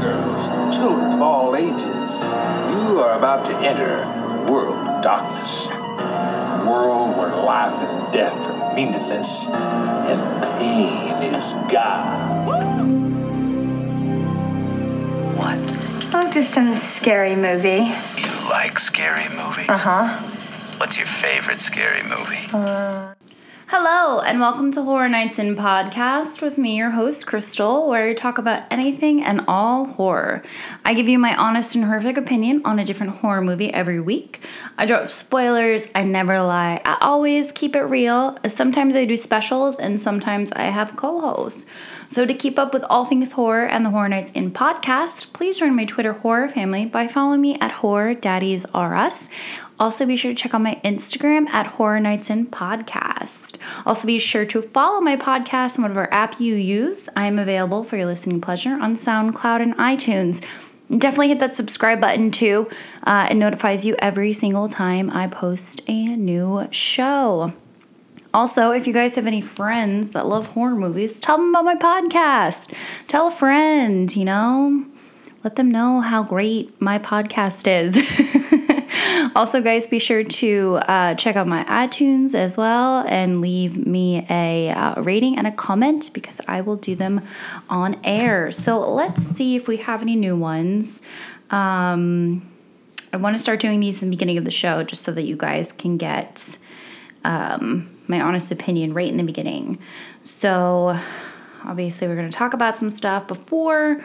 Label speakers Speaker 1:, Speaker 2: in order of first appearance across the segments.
Speaker 1: girls, children of all ages, you are about to enter a world of darkness. A world where life and death are meaningless and pain is God.
Speaker 2: What?
Speaker 3: Oh, just some scary movie.
Speaker 2: You like scary movies?
Speaker 3: Uh huh.
Speaker 2: What's your favorite scary movie?
Speaker 4: Hello, and welcome to Horror Nights in Podcast with me, your host, Crystal, where we talk about anything and all horror. I give you my honest and horrific opinion on a different horror movie every week. I drop spoilers, I never lie, I always keep it real. Sometimes I do specials, and sometimes I have co hosts. So, to keep up with all things horror and the Horror Nights in Podcast, please join my Twitter horror family by following me at Horror Daddies R Us. Also, be sure to check out my Instagram at Horror Nights in Podcast. Also, be sure to follow my podcast on whatever app you use. I am available for your listening pleasure on SoundCloud and iTunes. Definitely hit that subscribe button too. Uh, it notifies you every single time I post a new show. Also, if you guys have any friends that love horror movies, tell them about my podcast. Tell a friend, you know, let them know how great my podcast is. also, guys, be sure to uh, check out my iTunes as well and leave me a uh, rating and a comment because I will do them on air. So let's see if we have any new ones. Um, I want to start doing these in the beginning of the show just so that you guys can get um, my honest opinion right in the beginning. So, obviously, we're going to talk about some stuff before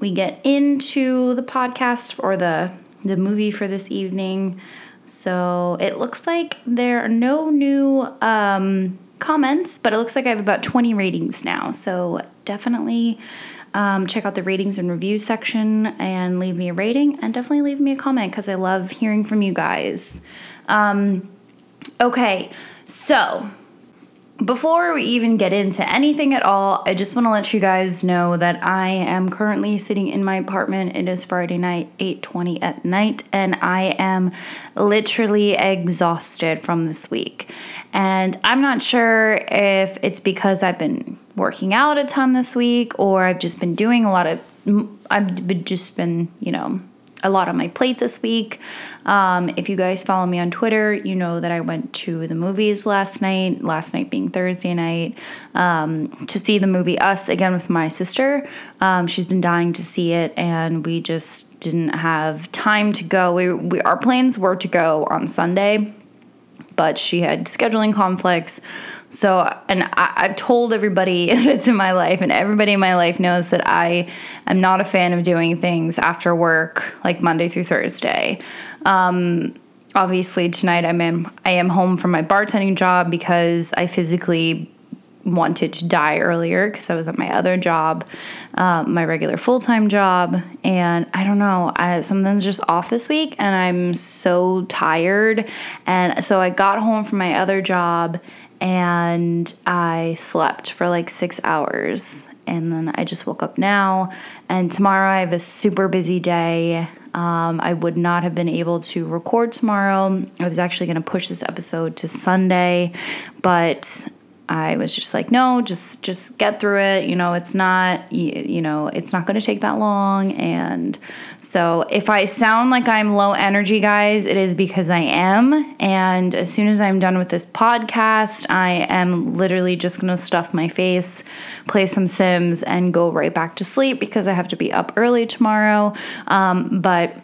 Speaker 4: we get into the podcast or the the movie for this evening. So it looks like there are no new um, comments, but it looks like I have about 20 ratings now. So definitely um, check out the ratings and review section and leave me a rating and definitely leave me a comment because I love hearing from you guys. Um, okay, so before we even get into anything at all, I just want to let you guys know that I am currently sitting in my apartment. It is Friday night, 8:20 at night, and I am literally exhausted from this week. And I'm not sure if it's because I've been working out a ton this week or I've just been doing a lot of I've just been, you know, a lot on my plate this week. Um, if you guys follow me on Twitter, you know that I went to the movies last night, last night being Thursday night, um, to see the movie Us again with my sister. Um, she's been dying to see it, and we just didn't have time to go. We, we our plans were to go on Sunday, but she had scheduling conflicts. So, and I, I've told everybody that's in my life, and everybody in my life knows that I am not a fan of doing things after work, like Monday through Thursday. Um, obviously, tonight I'm in, I am home from my bartending job because I physically wanted to die earlier because I was at my other job, um, my regular full time job, and I don't know, I, something's just off this week, and I'm so tired, and so I got home from my other job, and I slept for like six hours, and then I just woke up now, and tomorrow I have a super busy day. Um, I would not have been able to record tomorrow. I was actually going to push this episode to Sunday, but I was just like, no, just just get through it. You know, it's not you, know, it's not going to take that long. And so, if I sound like I'm low energy, guys, it is because I am. And as soon as I'm done with this podcast, I am literally just going to stuff my face, play some Sims, and go right back to sleep because I have to be up early tomorrow. Um, but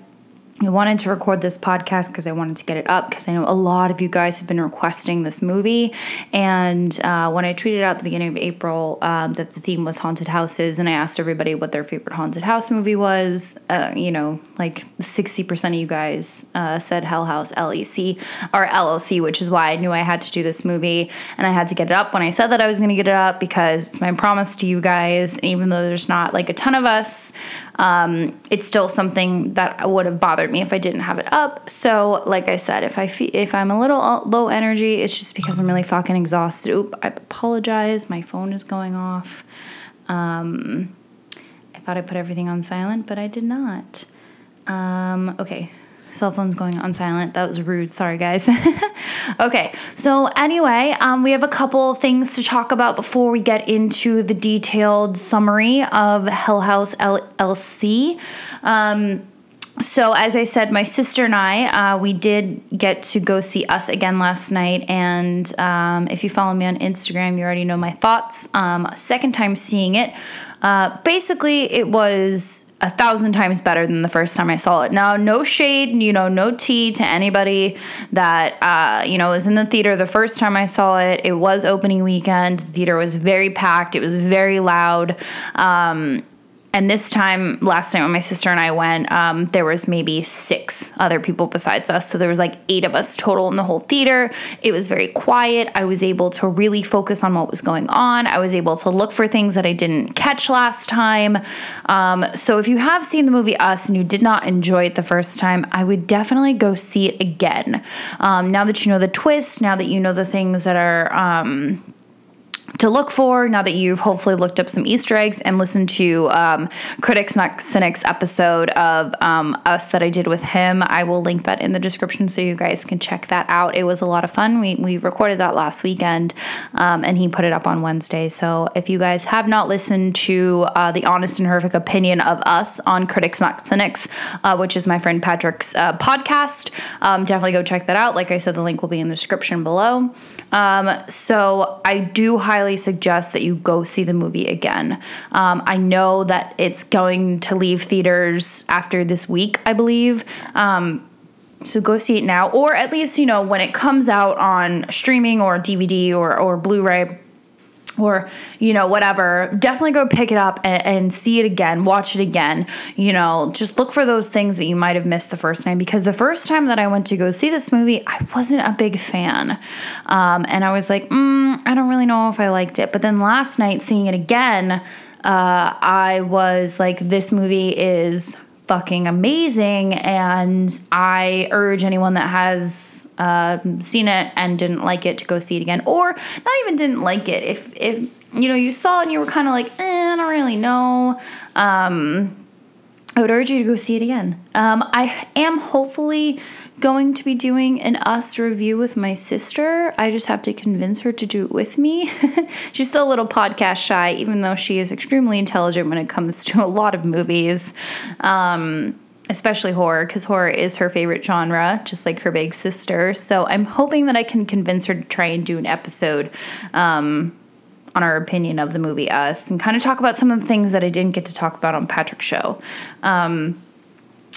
Speaker 4: I wanted to record this podcast because I wanted to get it up because I know a lot of you guys have been requesting this movie. And uh, when I tweeted out at the beginning of April um, that the theme was haunted houses, and I asked everybody what their favorite haunted house movie was, uh, you know, like 60% of you guys uh, said Hell House LEC or LLC, which is why I knew I had to do this movie. And I had to get it up when I said that I was going to get it up because it's my promise to you guys. And even though there's not like a ton of us, um, it's still something that would have bothered me if I didn't have it up. So, like I said, if I fe- if I'm a little low energy, it's just because I'm really fucking exhausted. Oop, I apologize. My phone is going off. Um, I thought I put everything on silent, but I did not. Um, okay, cell phone's going on silent. That was rude. Sorry, guys. okay, so anyway, um, we have a couple things to talk about before we get into the detailed summary of Hell House LLC. Um, so as i said my sister and i uh, we did get to go see us again last night and um, if you follow me on instagram you already know my thoughts. Um, second time seeing it. Uh, basically it was a thousand times better than the first time i saw it. Now no shade you know no tea to anybody that uh, you know was in the theater the first time i saw it. It was opening weekend. The theater was very packed. It was very loud. Um, and this time last night when my sister and i went um, there was maybe six other people besides us. So there was like eight of us total in the whole theater. It was very quiet. I was able to really focus on what was going on. I was able to look for things that i didn't catch last time. Um, so if you have seen the movie us and you did not enjoy it the first time i would definitely go see it again. Um, now that you know the twist now that you know the things that are um, to look for now that you've hopefully looked up some Easter eggs and listened to um, Critics Not Cynics episode of um, us that I did with him. I will link that in the description so you guys can check that out. It was a lot of fun. We, we recorded that last weekend um, and he put it up on Wednesday. So if you guys have not listened to uh, the honest and horrific opinion of us on Critics Not Cynics, uh, which is my friend Patrick's uh, podcast, um, definitely go check that out. Like I said, the link will be in the description below. Um, so I do highly suggest that you go see the movie again. Um, I know that it's going to leave theaters after this week, I believe. Um, so go see it now, or at least you know when it comes out on streaming or DVD or or Blu-ray or you know whatever definitely go pick it up and, and, see it again watch it again you know just look for those things that you might have missed the first time because the first time that i went to go see this movie i wasn't a big fan. Um, and i was like mm, i don't really know if i liked it. But then last night seeing it again uh, i was like this movie is fucking amazing. And I urge anyone that has uh, seen it and didn't like it to go see it again, or not even didn't like it. If if you know you saw it and you were kind of like, eh, I don't really know. Um, I would urge you to go see it again. Um, I am hopefully going to be doing an Us review with my sister. I just have to convince her to do it with me. She's still a little podcast shy, even though she is extremely intelligent when it comes to a lot of movies. Um, especially horror, because horror is her favorite genre, just like her big sister. So I'm hoping that I can convince her to try and do an episode um, on our opinion of the movie Us and kind of talk about some of the things that I didn't get to talk about on Patrick's show. Um,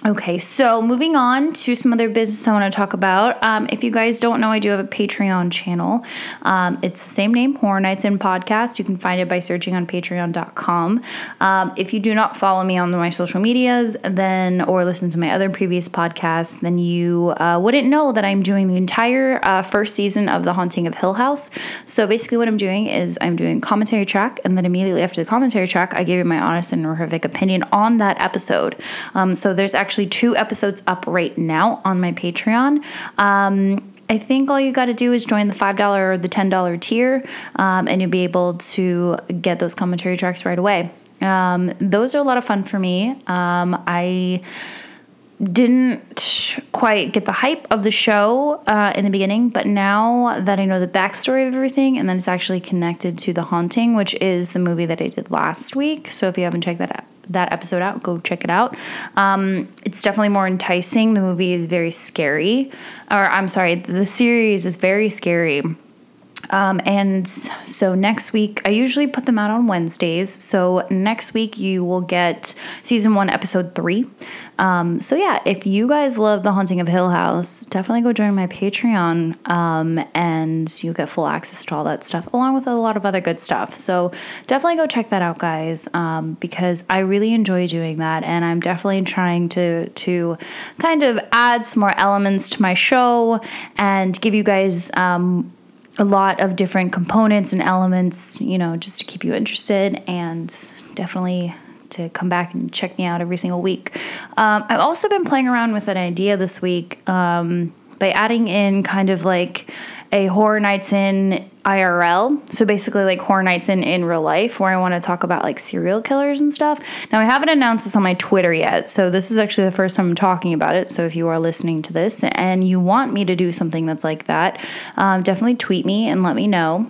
Speaker 4: Okay, so moving on to some other business I want to talk about. Um, if you guys don't know, I do have a Patreon channel. Um, it's the same name, Horror Nights In Podcast. You can find it by searching on patreon.com. Um, if you do not follow me on my social medias, then or listen to my other previous podcasts, then you uh, wouldn't know that I'm doing the entire uh, first season of The Haunting of Hill House. So basically, what I'm doing is I'm doing commentary track, and then immediately after the commentary track, I give you my honest and horrific opinion on that episode. Um, so there's actually actually two episodes up right now on my Patreon. Um, I think all you got to do is join the $5 or the $10 tier, um, and you'll be able to get those commentary tracks right away. Um, those are a lot of fun for me. Um, I didn't quite get the hype of the show uh, in the beginning, but now that I know the backstory of everything, and then it's actually connected to The Haunting, which is the movie that I did last week. So if you haven't checked that out, that episode out, go check it out. Um, it's definitely more enticing. The movie is very scary, or I'm sorry, the series is very scary. Um, and so next week, I usually put them out on Wednesdays. So next week, you will get season one, episode three. Um, so yeah, if you guys love The Haunting of Hill House, definitely go join my Patreon um, and you'll get full access to all that stuff along with a lot of other good stuff. So definitely go check that out, guys, um, because I really enjoy doing that, and I'm definitely trying to to kind of add some more elements to my show and give you guys um, a lot of different components and elements, you know, just to keep you interested and definitely to come back and check me out every single week. Um, I've also been playing around with an idea this week um, by adding in kind of like a Horror Nights in IRL. So basically, like Horror Nights in in real life, where I want to talk about like serial killers and stuff. Now, I haven't announced this on my Twitter yet, so this is actually the first time I'm talking about it. So if you are listening to this and you want me to do something that's like that, um, definitely tweet me and let me know.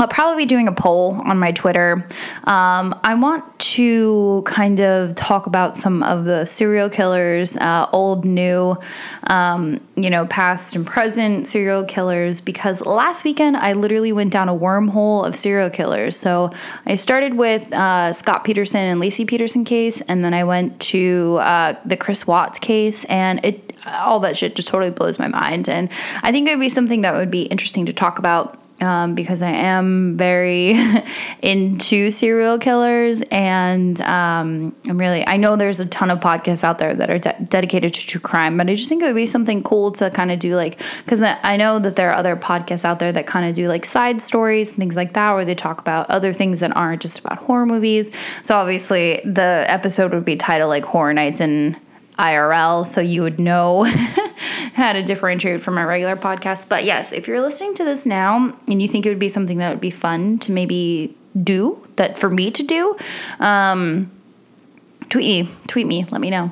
Speaker 4: I'll probably be doing a poll on my Twitter. Um, I want to kind of talk about some of the serial killers, uh, old, new, um, you know, past and present serial killers, because last weekend I literally went down a wormhole of serial killers. So I started with uh, Scott Peterson and Laci Peterson case, and then I went to uh, the Chris Watts case, and it all that shit just totally blows my mind. And I think it would be something that would be interesting to talk about um, because I am very into serial killers, and um, I'm really I know there's a ton of podcasts out there that are de- dedicated to true crime, but I just think it would be something cool to kind of do like because I know that there are other podcasts out there that kind of do like side stories and things like that, where they talk about other things that aren't just about horror movies. So obviously, the episode would be titled like Horror Nights and IRL, so you would know how to differentiate from my regular podcast. But yes, if you're listening to this now and you think it would be something that would be fun to maybe do, that for me to do, um, tweet me, tweet me, let me know.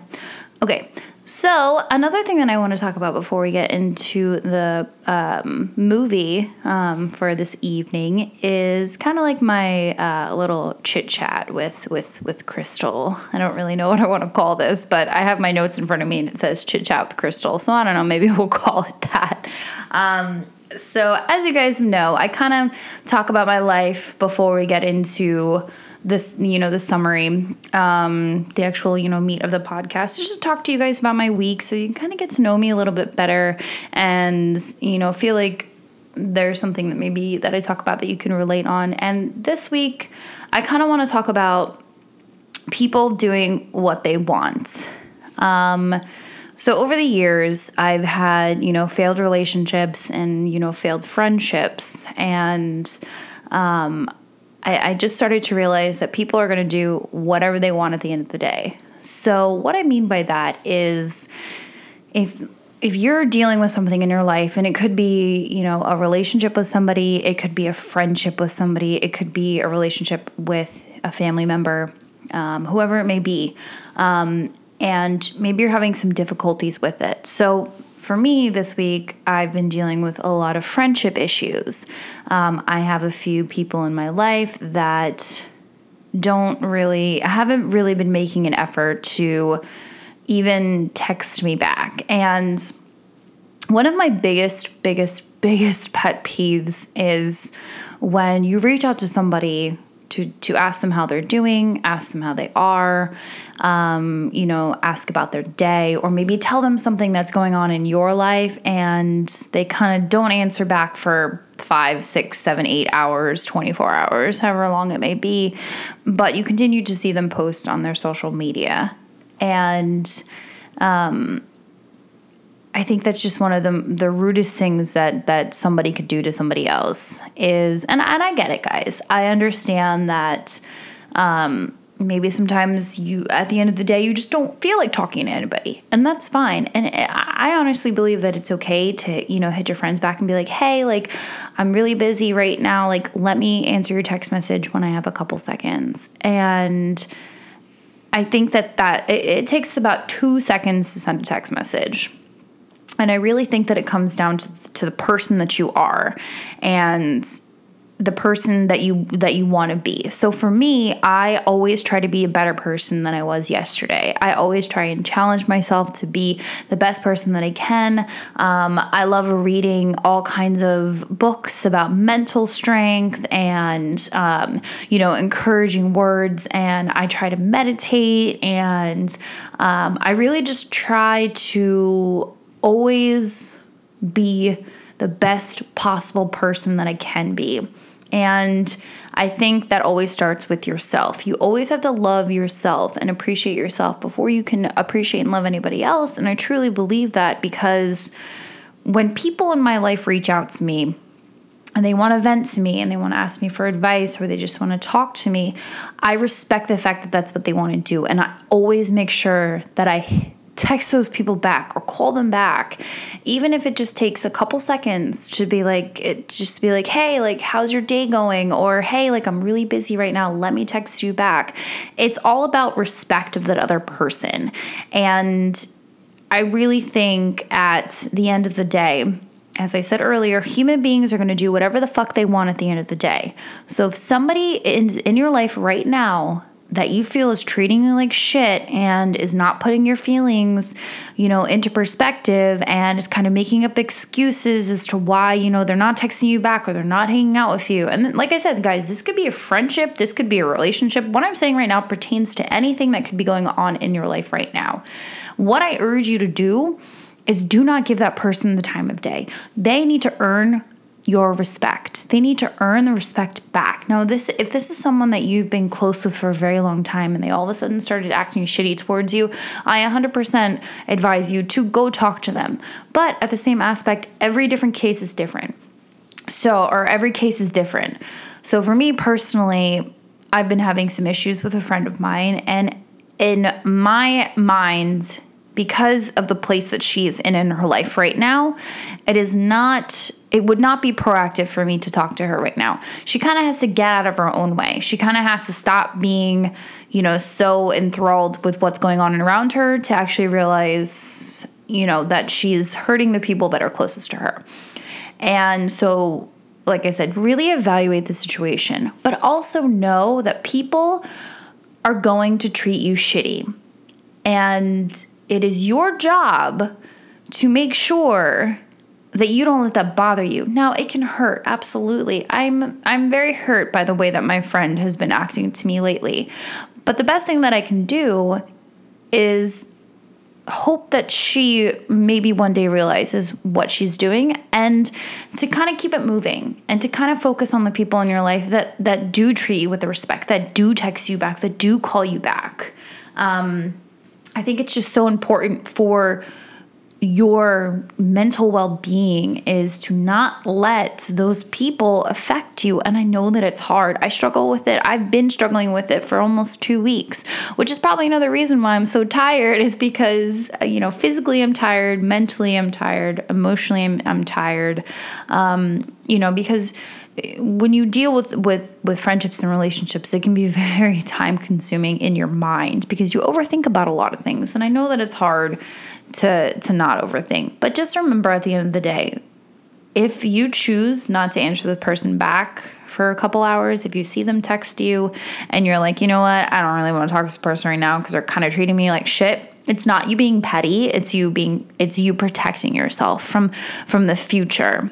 Speaker 4: Okay, so, another thing that I want to talk about before we get into the um, movie um, for this evening is kind of like my uh, little chit chat with with with Crystal. I don't really know what I want to call this, but I have my notes in front of me and it says chit chat with Crystal. So I don't know, maybe we'll call it that. Um, so, as you guys know, I kind of talk about my life before we get into this you know the summary um the actual you know meat of the podcast just talk to you guys about my week so you can kind of get to know me a little bit better and you know feel like there's something that maybe that I talk about that you can relate on. And this week I kind of want to talk about people doing what they want. Um so over the years I've had you know failed relationships and you know failed friendships and um I, I just started to realize that people are going to do whatever they want at the end of the day. So, what I mean by that is if if you're dealing with something in your life and it could be you know a relationship with somebody it could be a friendship with somebody it could be a relationship with a family member um, whoever it may be um, and maybe you're having some difficulties with it so for me this week, I've been dealing with a lot of friendship issues. Um, I have a few people in my life that don't really, I haven't really been making an effort to even text me back. And one of my biggest, biggest, biggest pet peeves is when you reach out to somebody to to ask them how they're doing, ask them how they are, um, you know, ask about their day, or maybe tell them something that's going on in your life, and they kind of don't answer back for five, six, seven, eight hours, 24 hours, however long it may be. But you continue to see them post on their social media. And um, I think that's just one of the the rudest things that that somebody could do to somebody else is, and and I get it, guys. I understand that. Um, maybe sometimes you at the end of the day you just don't feel like talking to anybody and that's fine. And i honestly believe that it's okay to you know hit your friends back and be like hey like i'm really busy right now. Like let me answer your text message when i have a couple seconds. And i think that that it, it takes about two seconds to send a text message. And I really think that it comes down to, to the person that you are. And the person that you that you want to be. So for me, I always try to be a better person than I was yesterday. I always try and challenge myself to be the best person that I can. Um, I love reading all kinds of books about mental strength and um, you know encouraging words, and I try to meditate and um, I really just try to always be the best possible person that I can be. And I think that always starts with yourself. You always have to love yourself and appreciate yourself before you can appreciate and love anybody else. And I truly believe that because when people in my life reach out to me, and they want to vent to me and they want to ask me for advice or they just want to talk to me, I respect the fact that that's what they want to do. And I always make sure that I text those people back or call them back even if it just takes a couple seconds to be like it just be like hey like how's your day going? or hey like i'm really busy right now. Let me text you back. It's all about respect of that other person. And i really think at the end of the day as I said earlier, human beings are going to do whatever the fuck they want at the end of the day. So if somebody is in your life right now that you feel is treating you like shit and is not putting your feelings, you know, into perspective and is kind of making up excuses as to why, you know, they're not texting you back or they're not hanging out with you. And then, like I said, guys, this could be a friendship, this could be a relationship. What I'm saying right now pertains to anything that could be going on in your life right now. What I urge you to do is do not give that person the time of day. They need to earn your respect. They need to earn the respect back. Now, this if this is someone that you've been close with for a very long time and they all of a sudden started acting shitty towards you, I 100% advise you to go talk to them. But at the same aspect, every different case is different. So, or every case is different. So, for me personally, I've been having some issues with a friend of mine and in my mind because of the place that she is in in her life right now, it is not it would not be proactive for me to talk to her right now. She kind of has to get out of her own way. She kind of has to stop being, you know, so enthralled with what's going on around her to actually realize, you know, that she's hurting the people that are closest to her. And so, like I said, really evaluate the situation, but also know that people are going to treat you shitty. And it is your job to make sure that you don't let that bother you. Now, it can hurt, absolutely. I'm I'm very hurt by the way that my friend has been acting to me lately. But the best thing that I can do is hope that she maybe one day realizes what she's doing and to kind of keep it moving and to kind of focus on the people in your life that that do treat you with the respect that do text you back that do call you back um, I think it's just so important for your mental well-being is to not let those people affect you. And i know that it's hard. I struggle with it. I've been struggling with it for almost two weeks which is probably another reason why i'm so tired is because you know physically i'm tired mentally i'm tired emotionally i'm, I'm tired. Um, you know because when you deal with with with friendships and relationships it can be very time consuming in your mind because you overthink about a lot of things. And i know that it's hard to to not overthink but just remember at the end of the day if you choose not to answer the person back for a couple hours if you see them text you and you're like you know what? I don't really want to talk to this person right now because they're kind of treating me like shit it's not you being petty it's you being it's you protecting yourself from from the future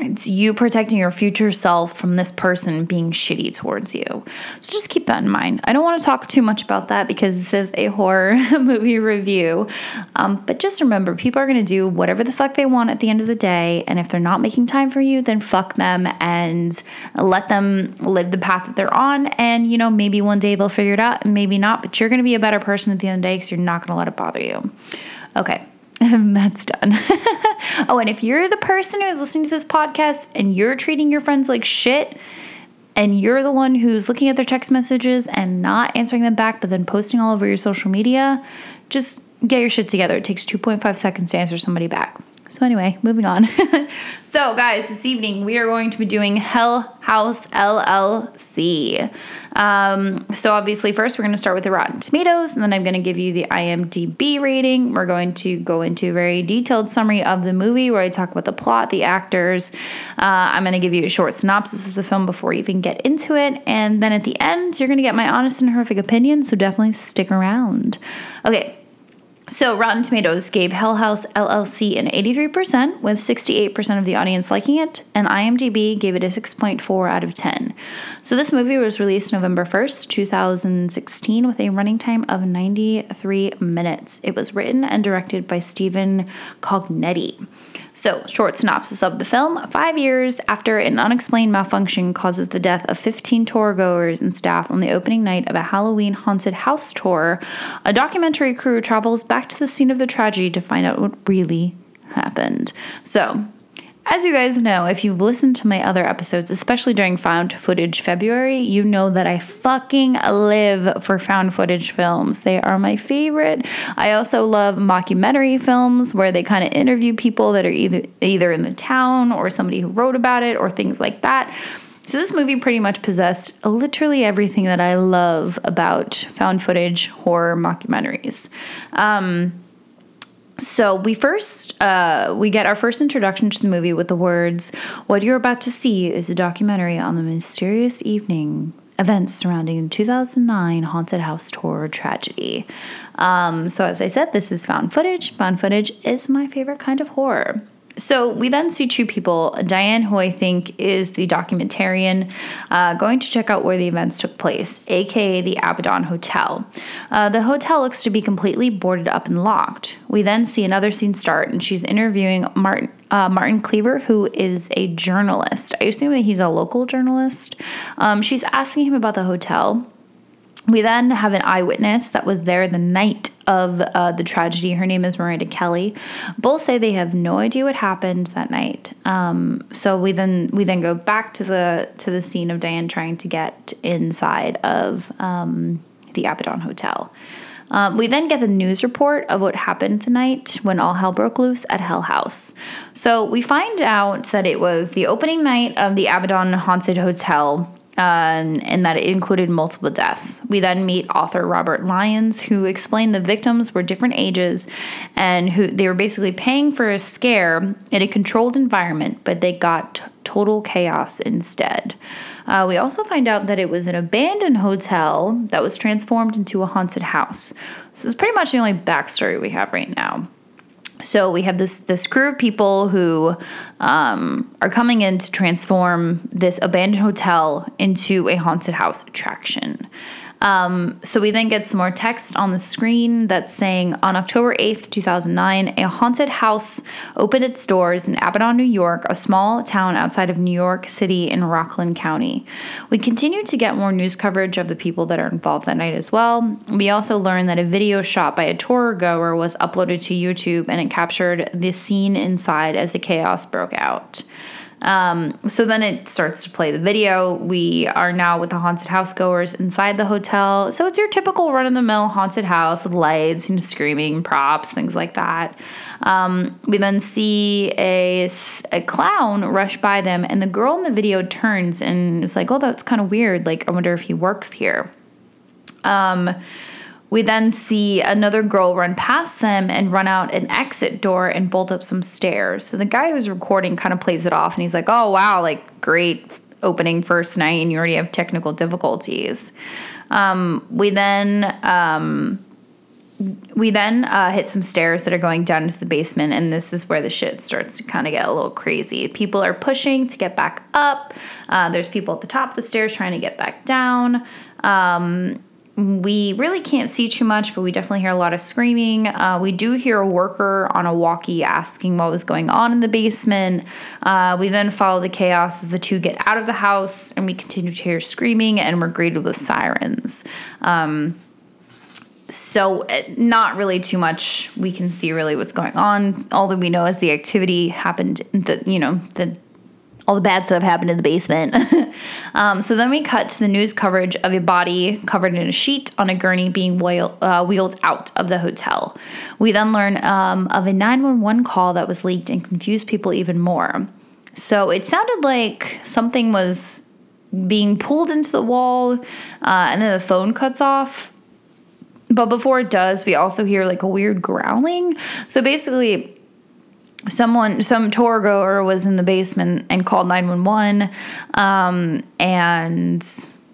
Speaker 4: it's you protecting your future self from this person being shitty towards you. So just keep that in mind. I don't want to talk too much about that because this is a horror movie review. Um, but just remember, people are going to do whatever the fuck they want at the end of the day. And if they're not making time for you, then fuck them and let them live the path that they're on. And, you know, maybe one day they'll figure it out and maybe not. But you're going to be a better person at the end of the day because you're not going to let it bother you. Okay. That's done. oh, and if you're the person who is listening to this podcast and you're treating your friends like shit, and you're the one who's looking at their text messages and not answering them back, but then posting all over your social media, just get your shit together. It takes 2.5 seconds to answer somebody back. So, anyway, moving on. so, guys, this evening we are going to be doing Hell House LLC. Um, so, obviously, first we're going to start with the Rotten Tomatoes, and then I'm going to give you the IMDb rating. We're going to go into a very detailed summary of the movie where I talk about the plot, the actors. Uh, I'm going to give you a short synopsis of the film before we even get into it. And then at the end, you're going to get my honest and horrific opinion. So, definitely stick around. Okay, so, Rotten Tomatoes gave Hell House LLC an 83%, with 68% of the audience liking it, and IMDb gave it a 6.4 out of 10. So, this movie was released November 1st, 2016, with a running time of 93 minutes. It was written and directed by Stephen Cognetti. So, short synopsis of the film Five years after an unexplained malfunction causes the death of 15 tour goers and staff on the opening night of a Halloween haunted house tour, a documentary crew travels back to the scene of the tragedy to find out what really happened. So, as you guys know, if you've listened to my other episodes, especially during found footage February, you know that I fucking live for found footage films. They are my favorite. I also love mockumentary films where they kind of interview people that are either either in the town or somebody who wrote about it or things like that. So this movie pretty much possessed literally everything that I love about found footage horror mockumentaries. Um, so we first uh, we get our first introduction to the movie with the words, "What you're about to see is a documentary on the mysterious evening events surrounding the 2009 haunted house tour tragedy." Um, so as I said, this is found footage. Found footage is my favorite kind of horror. So we then see two people, Diane, who I think is the documentarian, uh, going to check out where the events took place, aka the Abaddon Hotel. Uh, the hotel looks to be completely boarded up and locked. We then see another scene start, and she's interviewing Martin. Uh, Martin Cleaver, who is a journalist. I assume that he's a local journalist. Um, she's asking him about the hotel. We then have an eyewitness that was there the night of uh, the tragedy. Her name is Miranda Kelly. Both say they have no idea what happened that night. Um, so we then we then go back to the to the scene of Diane trying to get inside of um, the Abaddon Hotel. Um, we then get the news report of what happened the night when all hell broke loose at Hell House. So we find out that it was the opening night of the Abaddon Haunted Hotel um, and that it included multiple deaths. We then meet author Robert Lyons, who explained the victims were different ages and who they were basically paying for a scare in a controlled environment, but they got t- total chaos instead. Uh, we also find out that it was an abandoned hotel that was transformed into a haunted house. So it's pretty much the only backstory we have right now. So we have this this crew of people who um, are coming in to transform this abandoned hotel into a haunted house attraction. Um, so we then get some more text on the screen that's saying on October 8th, 2009, a haunted house opened its doors in Abaddon, New York, a small town outside of New York City in Rockland County. We continue to get more news coverage of the people that are involved that night as well. We also learned that a video shot by a tour goer was uploaded to YouTube and it captured the scene inside as the chaos broke out. Um, so then it starts to play the video. We are now with the haunted house goers inside the hotel. So it's your typical run of the mill haunted house with lights, and screaming props, things like that. Um, we then see a, a clown rush by them, and the girl in the video turns and is like, Oh, that's kind of weird. Like, I wonder if he works here. Um, we then see another girl run past them and run out an exit door and bolt up some stairs. So the guy who's recording kind of plays it off and he's like, oh, wow, like great opening first night and you already have technical difficulties. Um, we then. Um, we then uh, hit some stairs that are going down into the basement, and this is where the shit starts to kind of get a little crazy. People are pushing to get back up. Uh, there's people at the top of the stairs trying to get back down. Um, we really can't see too much, but we definitely hear a lot of screaming. Uh, we do hear a worker on a walkie asking what was going on in the basement. Uh, we then follow the chaos as the two get out of the house, and we continue to hear screaming, and we're greeted with sirens. Um, so, uh, not really too much we can see really what's going on. All that we know is the activity happened, the you know the all the bad stuff happened in the basement. um, so then we cut to the news coverage of a body covered in a sheet on a gurney being wheel, uh, wheeled out of the hotel. We then learn um, of a 911 call that was leaked and confused people even more. So it sounded like something was being pulled into the wall uh, and then the phone cuts off. But before it does, we also hear like a weird growling. So basically, someone some tour goer was in the basement and called 911 um, and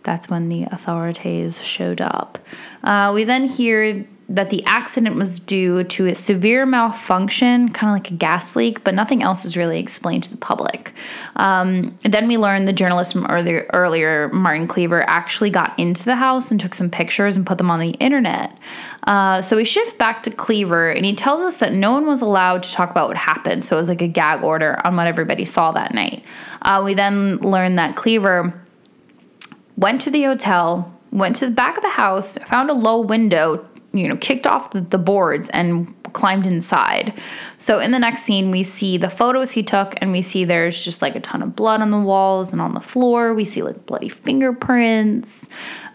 Speaker 4: that's when the authorities showed up. Uh, we then hear that the accident was due to a severe malfunction, kind of like a gas leak, but nothing else is really explained to the public. Um, then we learned the journalist from earlier, earlier, Martin Cleaver, actually got into the house and took some pictures and put them on the internet. Uh, so we shift back to Cleaver, and he tells us that no one was allowed to talk about what happened. So it was like a gag order on what everybody saw that night. Uh, we then learned that Cleaver went to the hotel, went to the back of the house, found a low window you know, kicked off the, boards and climbed inside. So in the next scene, we see the photos he took, and we see there's just like a ton of blood on the walls and on the floor. We see like bloody fingerprints.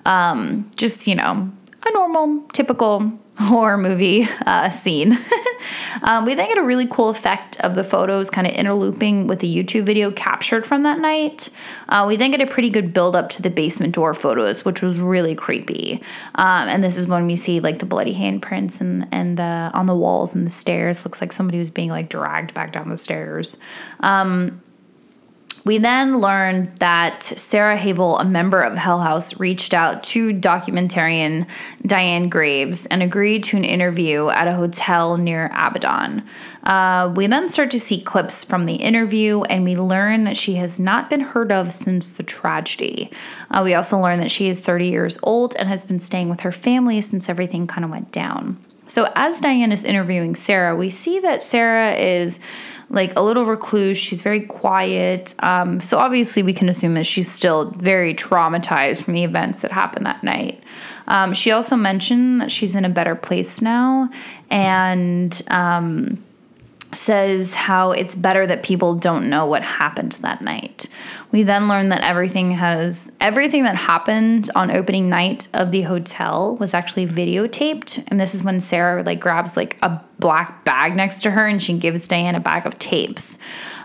Speaker 4: Um, just, you know, a normal, typical horror movie uh, scene. um, we then get a really cool effect of the photos kind of interlooping with the YouTube video captured from that night. Uh, we then get a pretty good build up to the basement door photos, which was really creepy. Um, and this is when we see like the bloody handprints and and the on the walls and the stairs. Looks like somebody was being like dragged back down the stairs. Um, we then learned that Sarah Havel, a member of Hell House, reached out to documentarian Diane Graves and agreed to an interview at a hotel near Abaddon. Uh, we then start to see clips from the interview, and we learn that she has not been heard of since the tragedy. Uh, we also learn that she is 30 years old and has been staying with her family since everything kind of went down. So, as Diane is interviewing Sarah, we see that Sarah is like a little recluse. She's very quiet. Um, so obviously, we can assume that she's still very traumatized from the events that happened that night. Um, she also mentioned that she's in a better place now, and um, says how it's better that people don't know what happened that night. We then learn that everything has everything that happened on opening night of the hotel was actually videotaped, and this is when Sarah like grabs like a black bag next to her and she gives Diane a bag of tapes.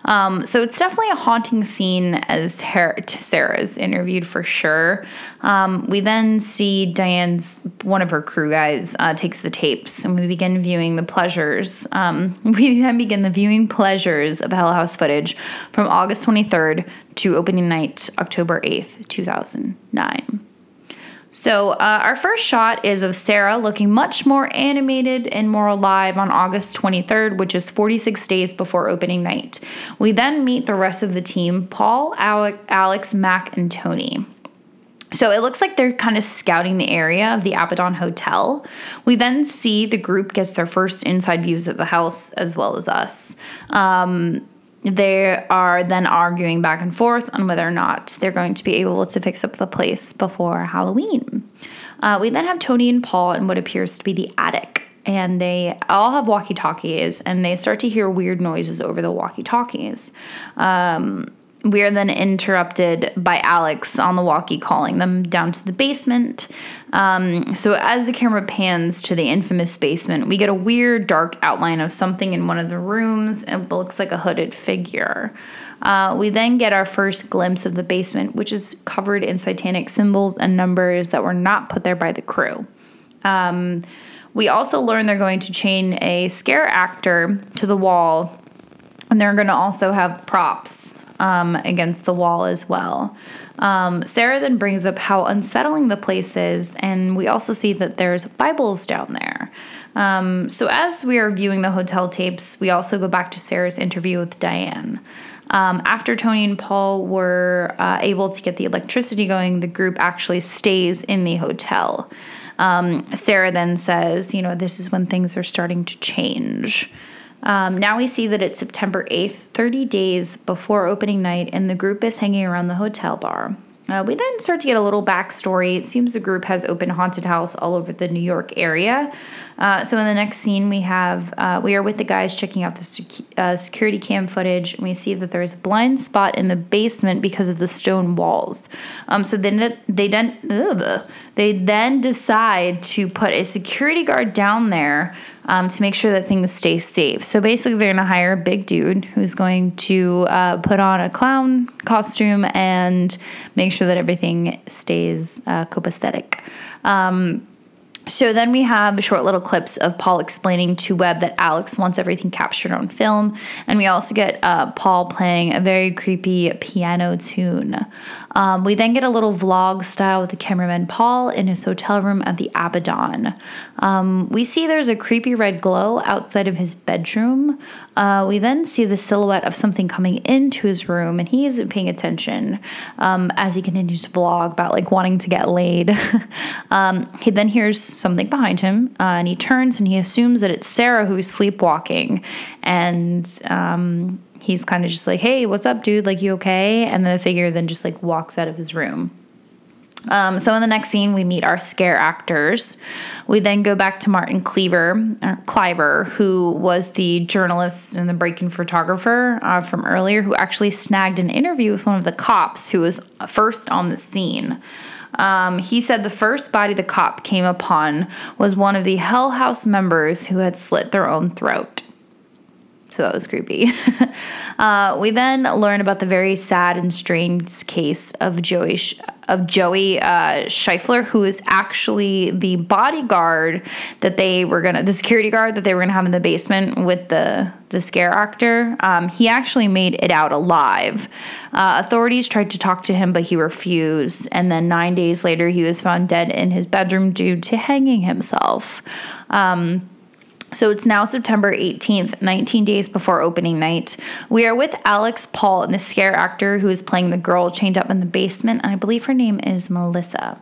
Speaker 4: Um, so it's definitely a haunting scene as Her- Sarah's interviewed for sure. Um, we then see Diane's one of her crew guys uh, takes the tapes and we begin viewing the pleasures. Um, we then begin the viewing pleasures of Hell House footage from August 23rd to opening night, October 8th, 2009. So, uh, our first shot is of Sarah looking much more animated and more alive on August 23rd, which is 46 days before opening night. We then meet the rest of the team Paul, Alex, Mac, and Tony. So it looks like they're kind of scouting the area of the Abaddon Hotel. We then see the group gets their first inside views of the house as well as us. Um, they are then arguing back and forth on whether or not they're going to be able to fix up the place before Halloween. Uh, we then have Tony and Paul in what appears to be the attic, and they all have walkie talkies, and they start to hear weird noises over the walkie talkies. Um, we are then interrupted by Alex on the walkie calling them down to the basement. Um, so, as the camera pans to the infamous basement, we get a weird dark outline of something in one of the rooms. It looks like a hooded figure. Uh, we then get our first glimpse of the basement, which is covered in satanic symbols and numbers that were not put there by the crew. Um, we also learn they're going to chain a scare actor to the wall, and they're going to also have props um, against the wall as well. Um, Sarah then brings up how unsettling the place is, and we also see that there's Bibles down there. Um, so, as we are viewing the hotel tapes, we also go back to Sarah's interview with Diane. Um, after Tony and Paul were uh, able to get the electricity going, the group actually stays in the hotel. Um, Sarah then says, You know, this is when things are starting to change. Um, now we see that it's September 8th, 30 days before opening night, and the group is hanging around the hotel bar. Uh, we then start to get a little backstory. It seems the group has opened haunted house all over the New York area. Uh, so in the next scene, we have uh, we are with the guys checking out the uh, security cam footage, and we see that there is a blind spot in the basement because of the stone walls. Um, so then they then ugh, they then decide to put a security guard down there um, to make sure that things stay safe. So basically, they're going to hire a big dude who's going to uh, put on a clown costume and make sure that everything stays uh, copacetic. Um, so then we have short little clips of Paul explaining to Webb that Alex wants everything captured on film. And we also get uh, Paul playing a very creepy piano tune. Um, we then get a little vlog style with the cameraman Paul in his hotel room at the Abaddon. Um, we see there's a creepy red glow outside of his bedroom. Uh, we then see the silhouette of something coming into his room, and he isn't paying attention um, as he continues to vlog about like wanting to get laid. um, he then hears something behind him, uh, and he turns and he assumes that it's Sarah who's sleepwalking, and um, he's kind of just like, "Hey, what's up, dude? Like, you okay?" And the figure then just like walks out of his room. Um, so in the next scene, we meet our scare actors. We then go back to Martin Cleaver, or Cliver, who was the journalist and the break-in photographer uh, from earlier, who actually snagged an interview with one of the cops who was first on the scene. Um, he said the first body the cop came upon was one of the Hell House members who had slit their own throat. So that was creepy. uh, we then learn about the very sad and strange case of Joey of Joey uh, Scheifler, who is actually the bodyguard that they were gonna, the security guard that they were gonna have in the basement with the the scare actor. Um, he actually made it out alive. Uh, authorities tried to talk to him, but he refused. And then nine days later, he was found dead in his bedroom due to hanging himself. Um, so it's now September 18th, 19 days before opening night. We are with Alex Paul and the scare actor who is playing the girl chained up in the basement, and I believe her name is Melissa.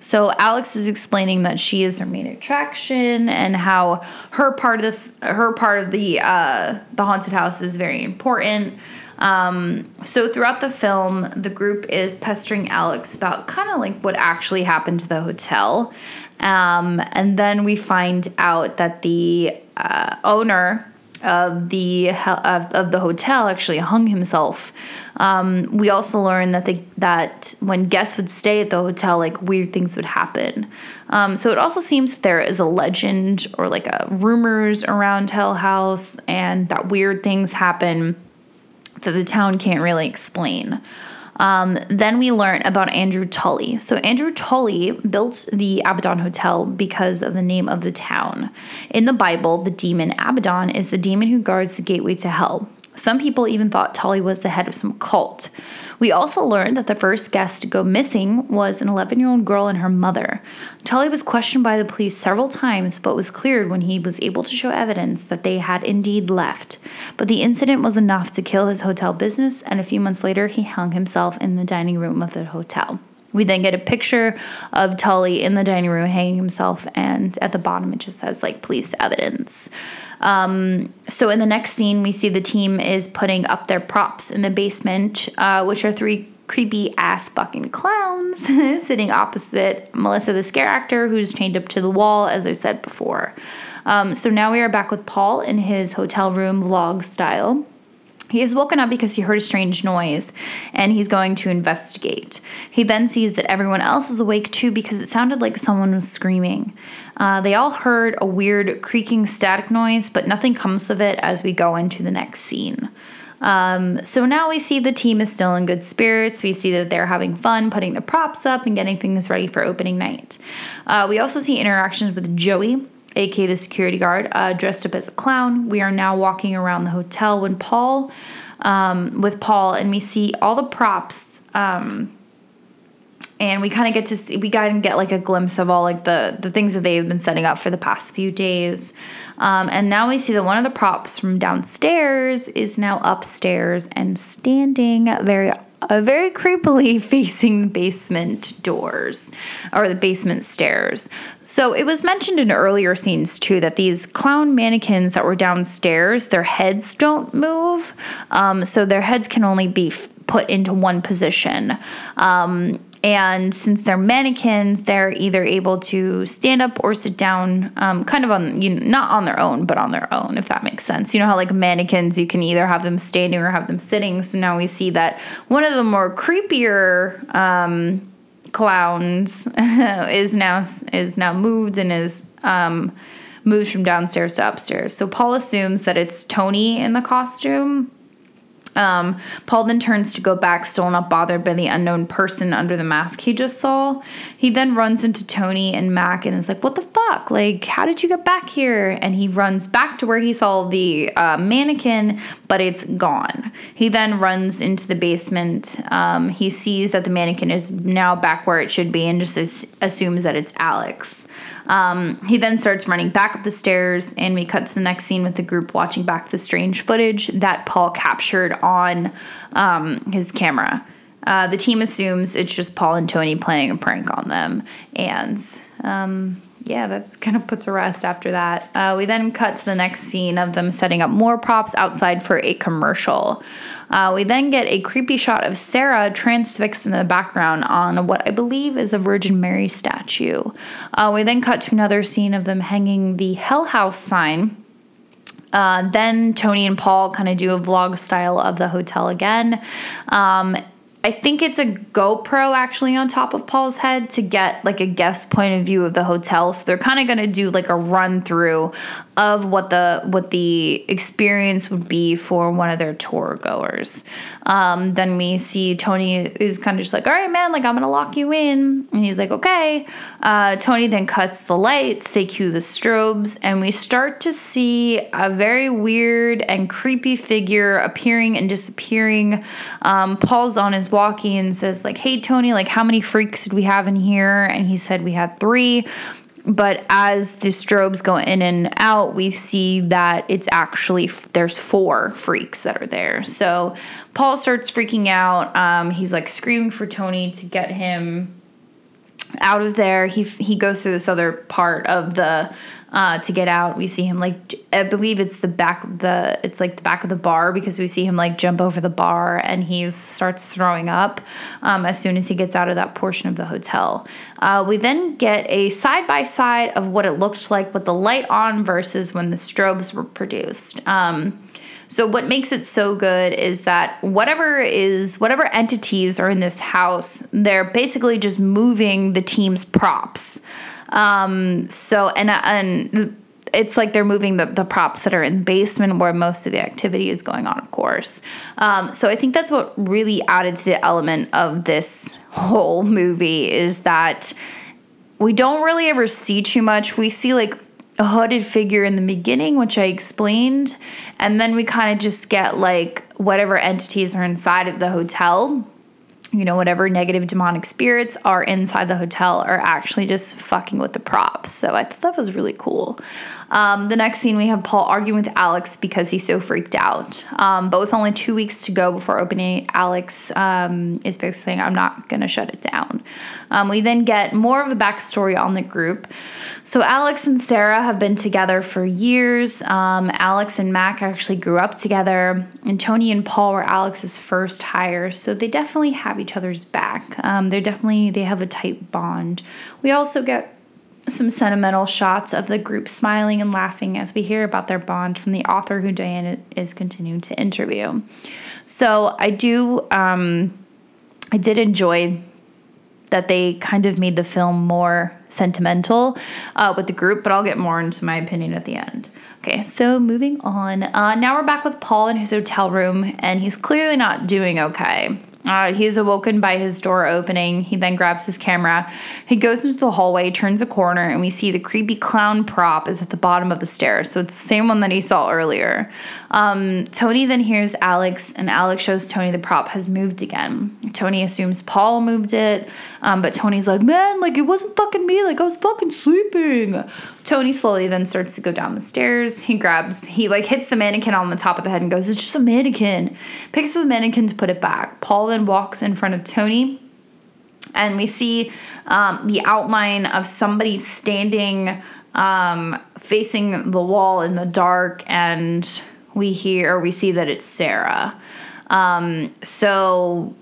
Speaker 4: So Alex is explaining that she is their main attraction and how her part of the her part of the uh, the haunted house is very important. Um, so throughout the film, the group is pestering Alex about kind of like what actually happened to the hotel. Um, and then we find out that the uh, owner of the of, of the hotel actually hung himself. Um, we also learned that the, that when guests would stay at the hotel, like weird things would happen. Um, so it also seems that there is a legend or like a rumors around Hell House, and that weird things happen that the town can't really explain. Um, then we learn about Andrew Tully. So, Andrew Tully built the Abaddon Hotel because of the name of the town. In the Bible, the demon Abaddon is the demon who guards the gateway to hell. Some people even thought Tully was the head of some cult. We also learned that the first guest to go missing was an 11 year old girl and her mother. Tully was questioned by the police several times, but was cleared when he was able to show evidence that they had indeed left. But the incident was enough to kill his hotel business, and a few months later, he hung himself in the dining room of the hotel. We then get a picture of Tully in the dining room hanging himself, and at the bottom it just says, like, police evidence. Um, so in the next scene, we see the team is putting up their props in the basement, uh, which are three creepy ass fucking clowns sitting opposite Melissa, the scare actor, who's chained up to the wall, as I said before. Um, so now we are back with Paul in his hotel room vlog style. He is woken up because he heard a strange noise and he's going to investigate. He then sees that everyone else is awake too because it sounded like someone was screaming. Uh, they all heard a weird creaking static noise, but nothing comes of it as we go into the next scene. Um, so now we see the team is still in good spirits. We see that they're having fun putting the props up and getting things ready for opening night. Uh, we also see interactions with Joey, aka the security guard, uh, dressed up as a clown. We are now walking around the hotel when Paul, um, with Paul, and we see all the props. Um, and we kind of get to see, we kind of get like a glimpse of all like the the things that they've been setting up for the past few days. Um, and now we see that one of the props from downstairs is now upstairs and standing very uh, very creepily facing the basement doors or the basement stairs. So it was mentioned in earlier scenes too that these clown mannequins that were downstairs, their heads don't move. Um, so their heads can only be f- put into one position. Um, and since they're mannequins, they're either able to stand up or sit down, um, kind of on, you know, not on their own, but on their own, if that makes sense. You know how, like, mannequins, you can either have them standing or have them sitting. So now we see that one of the more creepier um, clowns is now is now moved and is um, moved from downstairs to upstairs. So Paul assumes that it's Tony in the costume um, Paul then turns to go back, still not bothered by the unknown person under the mask he just saw. He then runs into Tony and Mac and is like, What the fuck? Like, how did you get back here? And he runs back to where he saw the uh, mannequin, but it's gone. He then runs into the basement. Um, he sees that the mannequin is now back where it should be and just assumes that it's Alex. Um, he then starts running back up the stairs, and we cut to the next scene with the group watching back the strange footage that Paul captured on um, his camera. Uh, the team assumes it's just Paul and Tony playing a prank on them, and um, yeah, that's kind of put to rest after that. Uh, we then cut to the next scene of them setting up more props outside for a commercial. Uh, we then get a creepy shot of Sarah transfixed in the background on what I believe is a Virgin Mary statue. Uh, we then cut to another scene of them hanging the Hell House sign. Uh, then Tony and Paul kind of do a vlog style of the hotel again. Um, I think it's a GoPro actually on top of Paul's head to get like a guest point of view of the hotel. So they're kind of going to do like a run through of what the what the experience would be for one of their tour goers. Um, then we see Tony is kind of just like, all right, man, like I'm gonna lock you in, and he's like, okay. Uh, Tony then cuts the lights, they cue the strobes, and we start to see a very weird and creepy figure appearing and disappearing. Um, Paul's on his walkie and says like, hey Tony, like how many freaks did we have in here? And he said we had three but as the strobes go in and out we see that it's actually there's four freaks that are there. So paul starts freaking out. Um, he's like screaming for tony to get him out of there he he goes through this other part of the uh, to get out. We see him like I believe it's the back the it's like the back of the bar because we see him like jump over the bar and he starts throwing up um, as soon as he gets out of that portion of the hotel. Uh, we then get a side by side of what it looked like with the light on versus when the strobes were produced. Um, so what makes it so good is that whatever is whatever entities are in this house, they're basically just moving the team's props. Um, so and and it's like they're moving the, the props that are in the basement where most of the activity is going on, of course. Um, so I think that's what really added to the element of this whole movie is that we don't really ever see too much. We see like a hooded figure in the beginning, which I explained, and then we kind of just get like whatever entities are inside of the hotel you know, whatever negative demonic spirits are inside the hotel are actually just fucking with the props. So I thought that was really cool. Um, the next scene, we have Paul arguing with Alex because he's so freaked out. Um, but with only two weeks to go before opening, Alex um, is basically saying, I'm not going to shut it down. Um, we then get more of a backstory on the group. So Alex and Sarah have been together for years. Um, Alex and Mac actually grew up together, and Tony and Paul were Alex's first hires. So they definitely have each other's back. Um, they're definitely, they have a tight bond. We also get some sentimental shots of the group smiling and laughing as we hear about their bond from the author who Diane is continuing to interview. So I do, um, I did enjoy that they kind of made the film more sentimental uh, with the group, but I'll get more into my opinion at the end. Okay, so moving on. Uh, now we're back with Paul in his hotel room, and he's clearly not doing okay. Uh, is awoken by his door opening. He then grabs his camera. He goes into the hallway, turns a corner, and we see the creepy clown prop is at the bottom of the stairs. So it's the same one that he saw earlier. Um, Tony then hears Alex, and Alex shows Tony the prop has moved again. Tony assumes Paul moved it, um, but Tony's like, man, like it wasn't fucking me. Like I was fucking sleeping. Tony slowly then starts to go down the stairs. He grabs, he like hits the mannequin on the top of the head and goes, It's just a mannequin. Picks up the mannequin to put it back. Paul then walks in front of Tony, and we see um, the outline of somebody standing um, facing the wall in the dark, and we hear, we see that it's Sarah. Um, so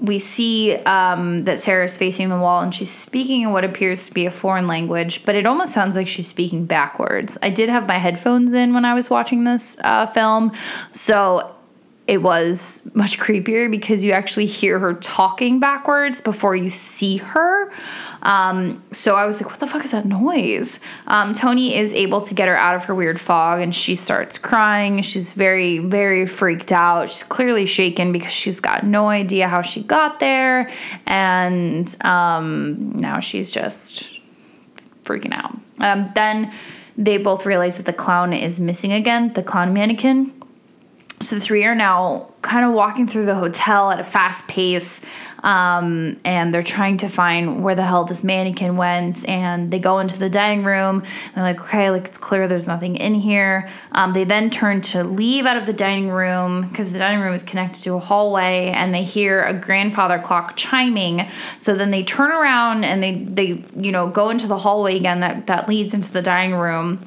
Speaker 4: we see um, that is facing the wall and she's speaking in what appears to be a foreign language, but it almost sounds like she's speaking backwards. I did have my headphones in when I was watching this uh, film, so it was much creepier because you actually hear her talking backwards before you see her. Um, so I was like, what the fuck is that noise? Um, Tony is able to get her out of her weird fog and she starts crying. She's very, very freaked out. She's clearly shaken because she's got no idea how she got there. And um, now she's just freaking out. Um, then they both realize that the clown is missing again, the clown mannequin. So the three are now kind of walking through the hotel at a fast pace, um, and they're trying to find where the hell this mannequin went. And they go into the dining room. They're like, okay, like it's clear there's nothing in here. Um, they then turn to leave out of the dining room because the dining room is connected to a hallway, and they hear a grandfather clock chiming. So then they turn around and they they you know go into the hallway again that that leads into the dining room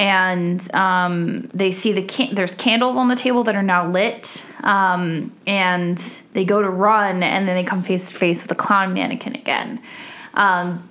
Speaker 4: and um, they see the can- there's candles on the table that are now lit um, and they go to run and then they come face to face with the clown mannequin again. Um,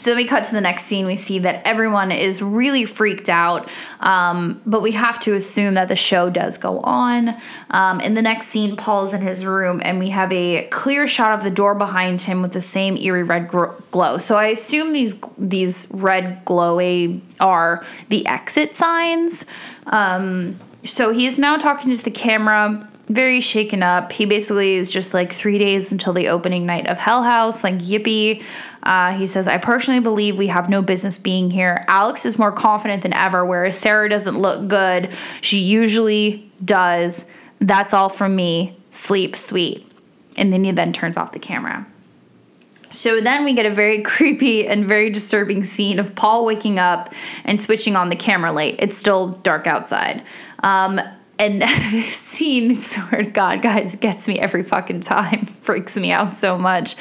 Speaker 4: so then we cut to the next scene. We see that everyone is really freaked out, um, but we have to assume that the show does go on. Um, in the next scene, Paul's in his room, and we have a clear shot of the door behind him with the same eerie red gr- glow. So I assume these these red glowy are the exit signs. Um, so he's now talking to the camera very shaken up. He basically is just like three days until the opening night of Hell House, like yippee. Uh, he says, I personally believe we have no business being here. Alex is more confident than ever, whereas Sarah doesn't look good. She usually does. That's all from me. Sleep sweet. And then he then turns off the camera. So then we get a very creepy and very disturbing scene of Paul waking up and switching on the camera light. It's still dark outside. Um, and this scene, swear to God, guys, gets me every fucking time. Freaks me out so much.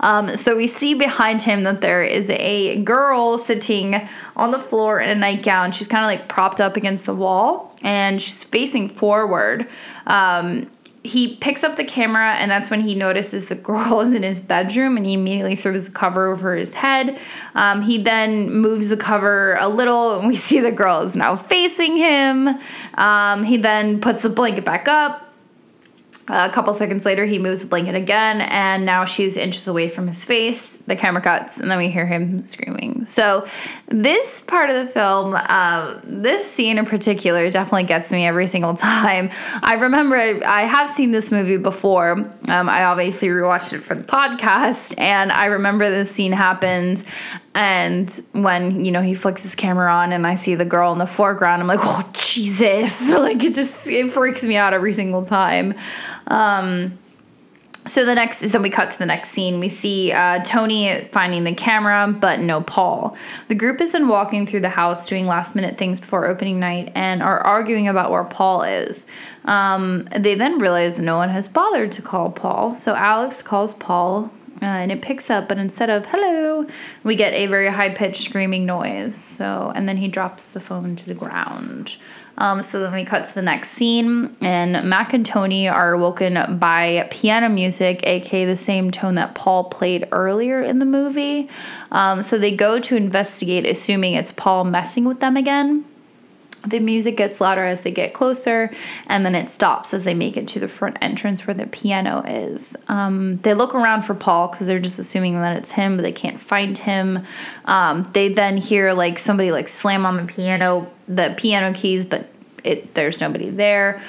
Speaker 4: Um, so we see behind him that there is a girl sitting on the floor in a nightgown. She's kind of like propped up against the wall and she's facing forward. Um, he picks up the camera and that's when he notices the girl is in his bedroom and he immediately throws the cover over his head um, he then moves the cover a little and we see the girl is now facing him um, he then puts the blanket back up a couple seconds later, he moves the blanket again, and now she's inches away from his face. The camera cuts, and then we hear him screaming. So, this part of the film, uh, this scene in particular, definitely gets me every single time. I remember I, I have seen this movie before. Um, I obviously rewatched it for the podcast, and I remember this scene happens. And when you know he flicks his camera on, and I see the girl in the foreground, I'm like, "Oh Jesus!" like it just it freaks me out every single time. Um, so the next is then we cut to the next scene. We see uh, Tony finding the camera, but no Paul. The group is then walking through the house, doing last minute things before opening night, and are arguing about where Paul is. Um, they then realize no one has bothered to call Paul, so Alex calls Paul. Uh, and it picks up, but instead of hello, we get a very high pitched screaming noise. So, and then he drops the phone to the ground. Um, so then we cut to the next scene, and Mac and Tony are woken by piano music, aka the same tone that Paul played earlier in the movie. Um, so they go to investigate, assuming it's Paul messing with them again. The music gets louder as they get closer, and then it stops as they make it to the front entrance where the piano is. Um, they look around for Paul because they're just assuming that it's him, but they can't find him. Um, they then hear like somebody like slam on the piano, the piano keys, but it there's nobody there.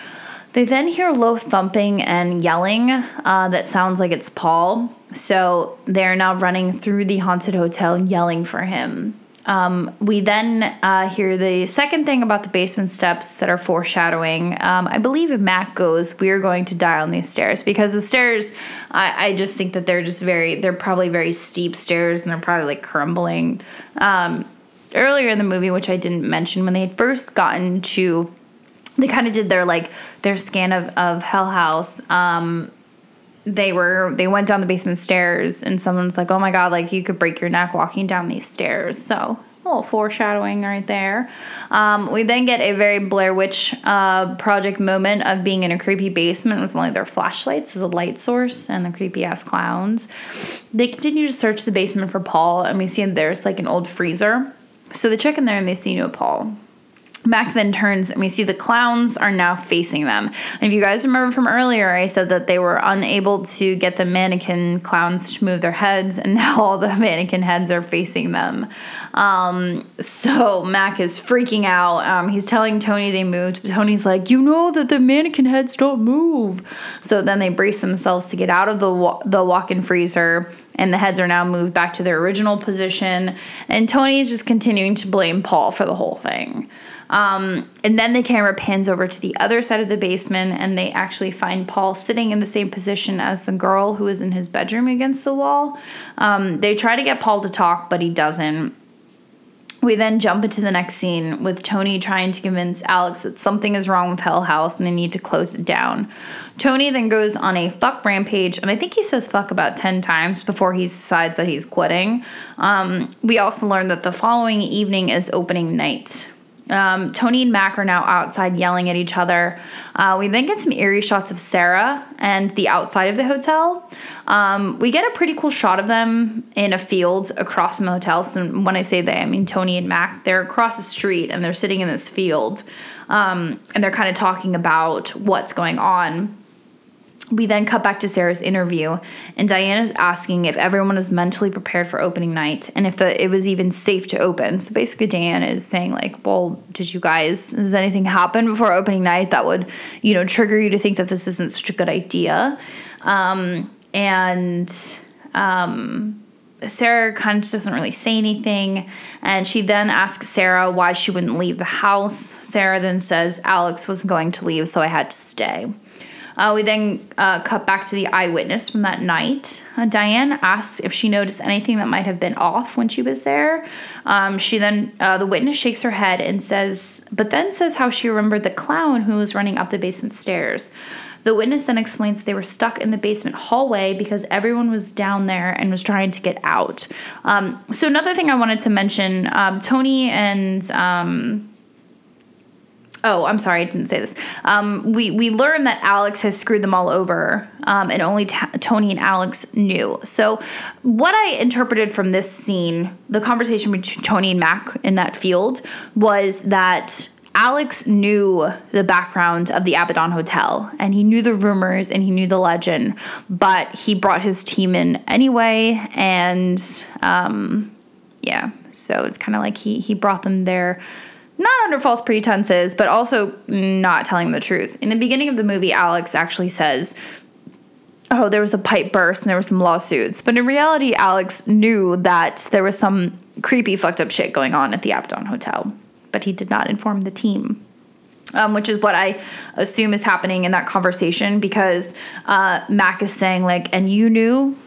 Speaker 4: They then hear low thumping and yelling uh, that sounds like it's Paul. So they're now running through the haunted hotel yelling for him. Um, we then uh, hear the second thing about the basement steps that are foreshadowing. Um, I believe if Mac goes, we're going to die on these stairs because the stairs, I, I, just think that they're just very, they're probably very steep stairs and they're probably like crumbling. Um, earlier in the movie, which I didn't mention, when they had first gotten to, they kind of did their like their scan of of Hell House. Um, they were they went down the basement stairs and someone's like oh my god like you could break your neck walking down these stairs. So a little foreshadowing right there. Um, we then get a very blair witch uh, project moment of being in a creepy basement with only their flashlights as a light source and the creepy ass clowns. They continue to search the basement for paul and we see there's like an old freezer. So they check in there and they see no paul Mac then turns and we see the clowns are now facing them. And if you guys remember from earlier, I said that they were unable to get the mannequin clowns to move their heads, and now all the mannequin heads are facing them. Um, so Mac is freaking out. Um, he's telling Tony they moved, but Tony's like, "You know that the mannequin heads don't move." So then they brace themselves to get out of the wa- the walk-in freezer and the heads are now moved back to their original position. And Tony is just continuing to blame Paul for the whole thing. Um, and then the camera pans over to the other side of the basement, and they actually find Paul sitting in the same position as the girl who is in his bedroom against the wall. Um, they try to get Paul to talk, but he doesn't. We then jump into the next scene with Tony trying to convince Alex that something is wrong with Hell House and they need to close it down. Tony then goes on a fuck rampage, and I think he says fuck about 10 times before he decides that he's quitting. Um, we also learn that the following evening is opening night. Um, Tony and Mac are now outside yelling at each other. Uh, we then get some eerie shots of Sarah and the outside of the hotel. Um, we get a pretty cool shot of them in a field across from the hotel. So when I say they, I mean Tony and Mac. They're across the street and they're sitting in this field, um, and they're kind of talking about what's going on we then cut back to Sarah's interview, and Diana is asking if everyone is mentally prepared for opening night and if the it was even safe to open. So basically, Diana is saying like, "Well, did you guys? Does anything happen before opening night that would, you know, trigger you to think that this isn't such a good idea?" Um, and um, Sarah kind of doesn't really say anything, and she then asks Sarah why she wouldn't leave the house. Sarah then says Alex wasn't going to leave, so I had to stay. Uh, we then uh, cut back to the eyewitness from that night. Uh, Diane asked if she noticed anything that might have been off when she was there. Um, she then, uh, the witness shakes her head and says, but then says how she remembered the clown who was running up the basement stairs. The witness then explains that they were stuck in the basement hallway because everyone was down there and was trying to get out. Um, so, another thing I wanted to mention um, Tony and. Oh, I'm sorry, I didn't say this. Um, we we learned that Alex has screwed them all over, um, and only t- Tony and Alex knew. So, what I interpreted from this scene, the conversation between Tony and Mac in that field, was that Alex knew the background of the Abaddon Hotel, and he knew the rumors and he knew the legend, but he brought his team in anyway, and um, yeah, so it's kind of like he he brought them there not under false pretenses, but also not telling the truth. In the beginning of the movie, Alex actually says, Oh, there was a pipe burst and there were some lawsuits. But in reality, Alex knew that there was some creepy, fucked up shit going on at the Abaddon Hotel, but he did not inform the team. Um, which is what I assume is happening in that conversation because uh, Mac is saying, like, and you knew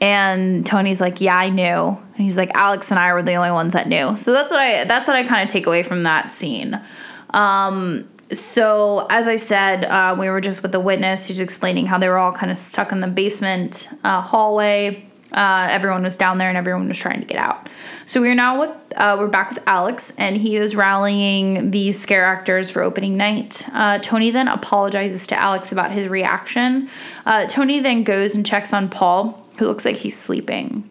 Speaker 4: and Tony's like, "Yeah, I knew." And he's like, "Alex and I were the only ones that knew." So that's what I that's what I kind of take away from that scene. Um, so as I said, uh, we were just with the witness. She's explaining how they were all kind of stuck in the basement uh, hallway. Uh, everyone was down there and everyone was trying to get out. So we're now with uh, we're back with Alex and he is rallying the scare actors for opening night. Uh, Tony then apologizes to Alex about his reaction. Uh, Tony then goes and checks on Paul who looks like he's sleeping.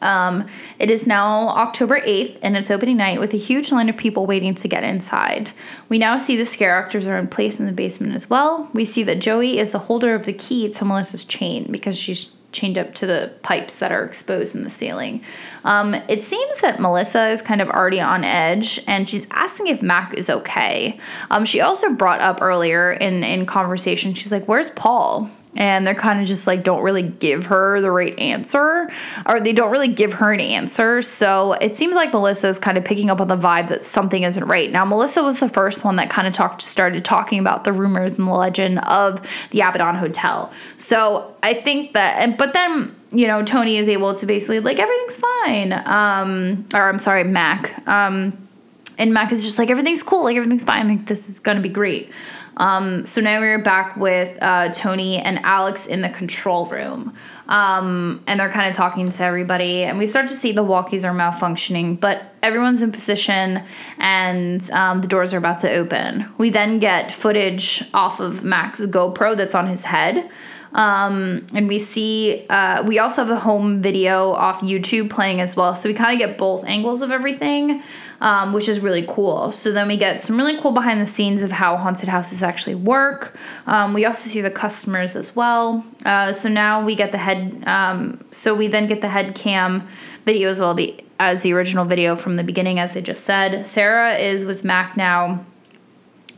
Speaker 4: Um, it is now October 8th, and it's opening night with a huge line of people waiting to get inside. We now see the scare actors are in place in the basement as well. We see that Joey is the holder of the key to Melissa's chain because she's chained up to the pipes that are exposed in the ceiling. Um, it seems that Melissa is kind of already on edge and she's asking if Mac is okay. Um, she also brought up earlier in, in conversation, she's like, Where's Paul? And they're kind of just like don't really give her the right answer or they don't really give her an answer. So it seems like melissa is kind of picking up on the vibe that something isn't right. Now melissa was the first one that kind of talked started talking about the rumors and the legend of the abaddon hotel. So i think that and but then you know tony is able to basically like everything's fine. Um or i'm sorry mac. Um and mac is just like everything's cool like everything's fine like this is gonna be great um, so now we're back with uh, Tony and Alex in the control room. Um, and they're kind of talking to everybody. And we start to see the walkies are malfunctioning, but everyone's in position and um, the doors are about to open. We then get footage off of Mac's GoPro that's on his head. Um, and we see, uh, we also have the home video off YouTube playing as well. So we kind of get both angles of everything um, which is really cool. So then we get some really cool behind the scenes of how haunted houses actually work. Um, we also see the customers as well. Uh, so now we get the head. Um, so we then get the head cam video as well. The as the original video from the beginning, as I just said. Sarah is with Mac now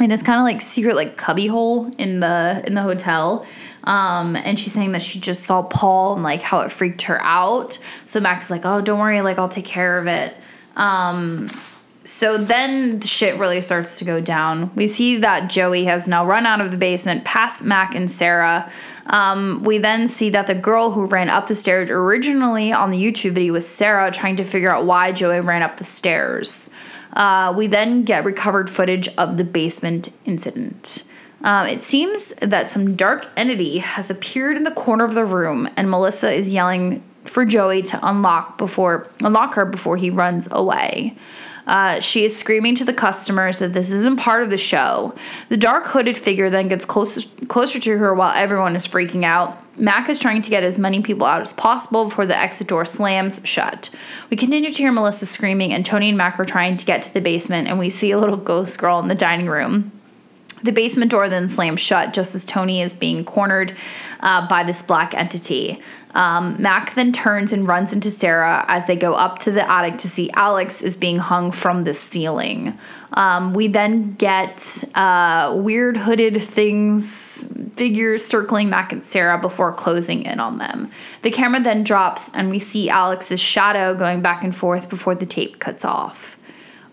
Speaker 4: in this kind of like secret like cubby hole in the in the hotel um, and she's saying that she just saw paul and like how it freaked her out so mac's like oh don't worry like i'll take care of it um, so then shit really starts to go down. We see that Joey has now run out of the basement past Mac and Sarah. Um, we then see that the girl who ran up the stairs originally on the YouTube video was Sarah trying to figure out why Joey ran up the stairs. Uh, we then get recovered footage of the basement incident. Um, it seems that some dark entity has appeared in the corner of the room, and Melissa is yelling for Joey to unlock before unlock her before he runs away. Uh, she is screaming to the customers that this isn't part of the show. The dark hooded figure then gets closer, closer to her while everyone is freaking out. Mac is trying to get as many people out as possible before the exit door slams shut. We continue to hear Melissa screaming, and Tony and Mac are trying to get to the basement, and we see a little ghost girl in the dining room. The basement door then slams shut just as Tony is being cornered uh, by this black entity. Um, Mac then turns and runs into Sarah as they go up to the attic to see Alex is being hung from the ceiling. Um, we then get uh, weird hooded things, figures circling Mac and Sarah before closing in on them. The camera then drops and we see Alex's shadow going back and forth before the tape cuts off.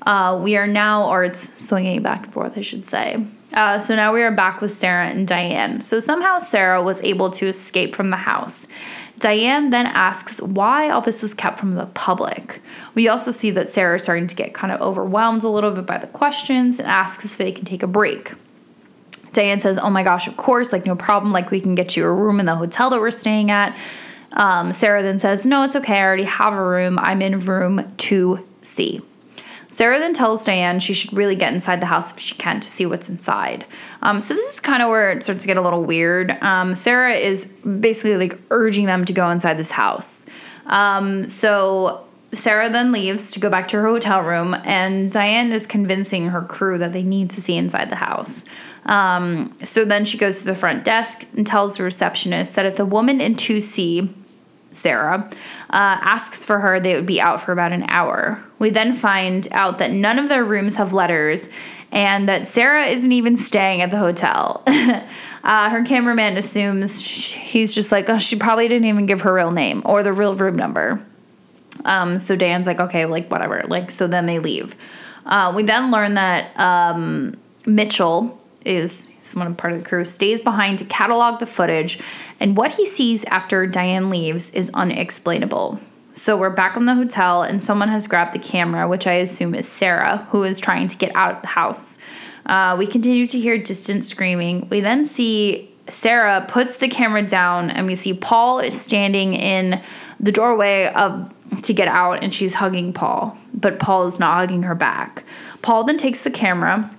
Speaker 4: Uh, we are now, or it's swinging back and forth, I should say. Uh, so now we are back with Sarah and Diane. So somehow Sarah was able to escape from the house. Diane then asks why all this was kept from the public. We also see that Sarah is starting to get kind of overwhelmed a little bit by the questions and asks if they can take a break. Diane says, Oh my gosh, of course, like no problem, like we can get you a room in the hotel that we're staying at. Um, Sarah then says, No, it's okay, I already have a room. I'm in room 2C. Sarah then tells Diane she should really get inside the house if she can to see what's inside. Um, so this is kind of where it starts to get a little weird. Um, Sarah is basically like urging them to go inside this house. Um, so Sarah then leaves to go back to her hotel room, and Diane is convincing her crew that they need to see inside the house. Um, so then she goes to the front desk and tells the receptionist that if the woman in 2C Sarah, uh, asks for her, they would be out for about an hour. We then find out that none of their rooms have letters and that Sarah isn't even staying at the hotel. uh, her cameraman assumes he's just like, oh, she probably didn't even give her real name or the real room number. Um, so Dan's like, okay, like whatever. Like, so then they leave. Uh, we then learn that um, Mitchell is one part of the crew stays behind to catalog the footage and what he sees after Diane leaves is unexplainable. So we're back in the hotel, and someone has grabbed the camera, which I assume is Sarah, who is trying to get out of the house. Uh, we continue to hear distant screaming. We then see Sarah puts the camera down, and we see Paul is standing in the doorway of to get out, and she's hugging Paul, but Paul is not hugging her back. Paul then takes the camera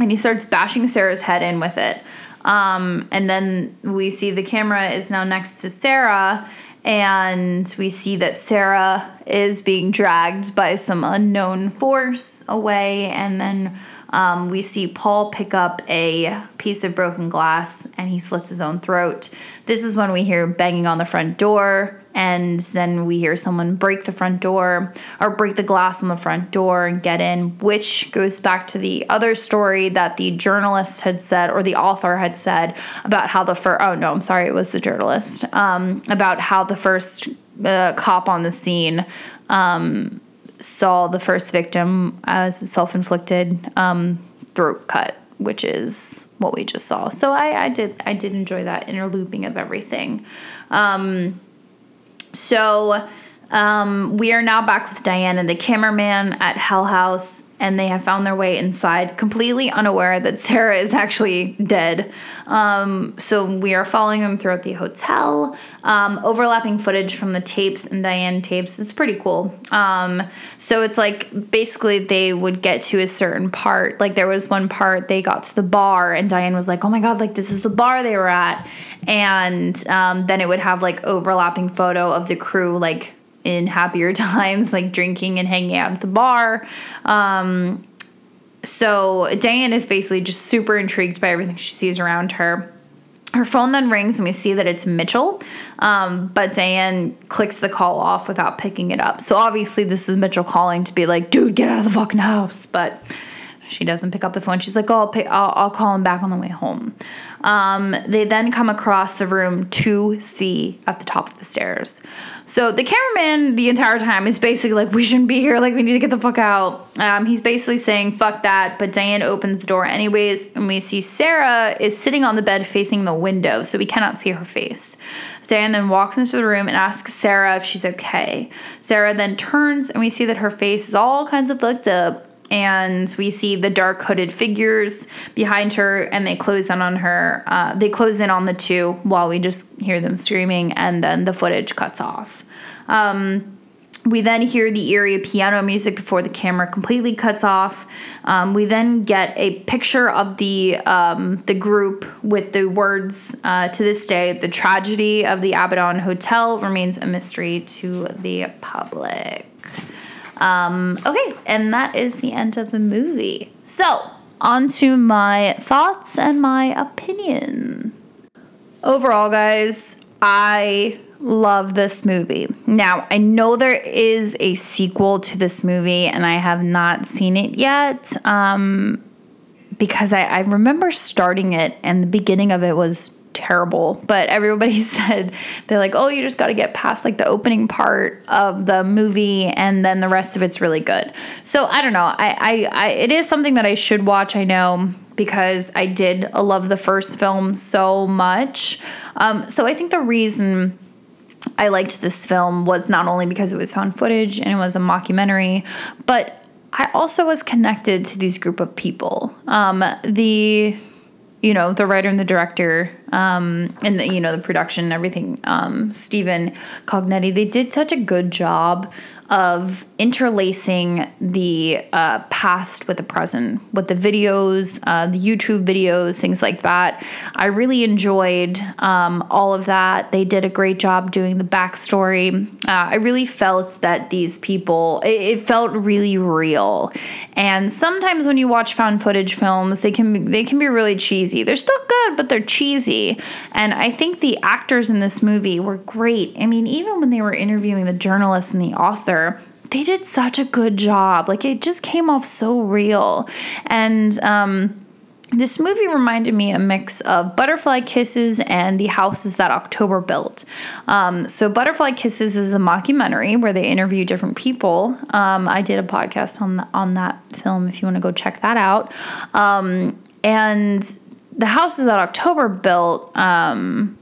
Speaker 4: and he starts bashing Sarah's head in with it. Um, and then we see the camera is now next to Sarah, and we see that Sarah is being dragged by some unknown force away. And then um, we see Paul pick up a piece of broken glass and he slits his own throat. This is when we hear banging on the front door and then we hear someone break the front door or break the glass on the front door and get in, which goes back to the other story that the journalist had said or the author had said about how the first, oh no, I'm sorry, it was the journalist, um, about how the first uh, cop on the scene um, saw the first victim as a self inflicted um, throat cut which is what we just saw. So I, I did I did enjoy that interlooping of everything. Um, so um, we are now back with Diane and the cameraman at Hell House, and they have found their way inside, completely unaware that Sarah is actually dead. Um, so we are following them throughout the hotel, um, overlapping footage from the tapes and Diane tapes. It's pretty cool. Um, so it's like basically they would get to a certain part. Like there was one part they got to the bar, and Diane was like, "Oh my god, like this is the bar they were at," and um, then it would have like overlapping photo of the crew like in happier times, like drinking and hanging out at the bar. Um, so Diane is basically just super intrigued by everything she sees around her. Her phone then rings and we see that it's Mitchell, um, but Diane clicks the call off without picking it up. So obviously, this is Mitchell calling to be like, dude, get out of the fucking house. But She doesn't pick up the phone. She's like, "Oh, I'll, pick, I'll, I'll call him back on the way home." Um, they then come across the room to see at the top of the stairs. So the cameraman the entire time is basically like, "We shouldn't be here. Like, we need to get the fuck out." Um, he's basically saying, "Fuck that." But Diane opens the door anyways, and we see Sarah is sitting on the bed facing the window, so we cannot see her face. Diane then walks into the room and asks Sarah if she's okay. Sarah then turns, and we see that her face is all kinds of fucked up and we see the dark hooded figures behind her and they close in on her uh, they close in on the two while we just hear them screaming and then the footage cuts off um, we then hear the eerie piano music before the camera completely cuts off. Um, we then get a picture of the um, the group with the words uh, "To this day, the tragedy of the Abaddon Hotel remains a mystery to the public." Um, okay, and that is the end of the movie. So, on to my thoughts and my opinion. Overall, guys, I love this movie. Now, I know there is a sequel to this movie, and I have not seen it yet. Um, because I, I remember starting it, and the beginning of it was terrible. But everybody said they're like, oh, you just got to get past like the opening part of the movie, and then the rest of it's really good. So I don't know. I, I, I it is something that I should watch. I know because I did love the first film so much. Um, so I think the reason. I liked this film was not only because it was found footage and it was a mockumentary, but I also was connected to these group of people. Um, the you know the writer and the director um, and the you know the production and everything um, stephen cognetti they did such a good job of interlacing the uh, past with the present with the videos uh, the youtube videos things like that. I really enjoyed um, all of that. They did a great job doing the backstory. Uh, i really felt that these people it, it, felt really real. And sometimes when you watch found footage films they can they can be really cheesy. They're still good but they're cheesy. And i think the actors in this movie were great. I mean even when they were interviewing the journalist and the author they did such a good job. Like it just came off so real. And um this movie reminded me a mix of Butterfly Kisses and The Houses That October Built. Um, so, Butterfly Kisses is a mockumentary where they interview different people. Um, I did a podcast on the, on that film if you want to go check that out. Um, and The Houses That October Built um,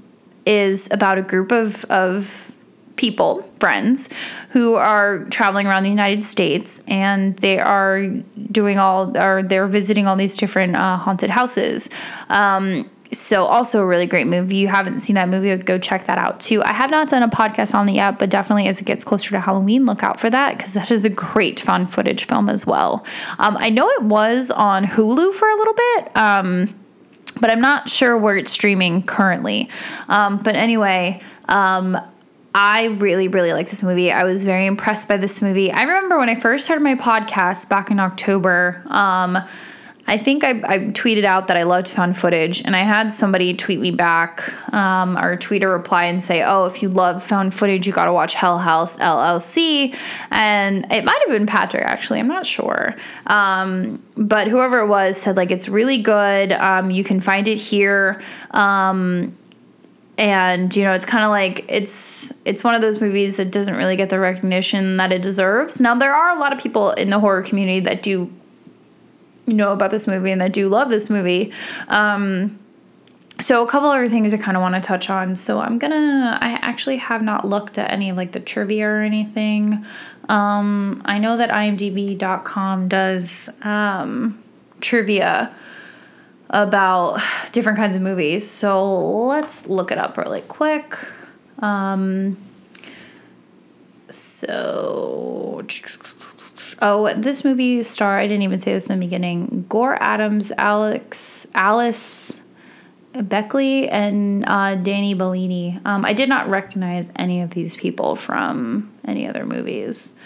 Speaker 4: is about a group of, of people, friends, who are traveling around the United States and they are doing all, or they're visiting all these different uh, haunted houses. Um, so also a really great movie. You haven't seen that movie, go check that out too. I have not done a podcast on the yet, but definitely as it gets closer to Halloween, look out for that because that is a great found footage film as well. Um, I know it was on Hulu for a little bit. Um, but I'm not sure where it's streaming currently. Um, but anyway, um, I really, really like this movie. I was very impressed by this movie. I remember when I first started my podcast back in October, um, I think I, I, tweeted out that I loved found footage, and I had somebody tweet me back um, or tweet a reply and say, Oh, if you love found footage, you got to watch Hell House LLC. And it might have been Patrick, actually, I'm not sure. Um, but whoever it was said, like, it's really good. Um, you can find it here. And you know it's kind of like it's it's one of those movies that doesn't really get the recognition that it deserves. Now there are a lot of people in the horror community that do know about this movie and that do love this movie. Um, so a couple other things i kind of want to touch on. So i'm gonna i actually have not looked at any like the trivia or anything. Um, i know that imdb.com does um, trivia about different kinds of movies. So let's look it up really quick. Um, so, oh, this movie star, I didn't even say this in the beginning Gore Abrams, Alex, Alice Beckley, and uh, Danny Bellini. Um, I did not recognize any of these people from any other movies.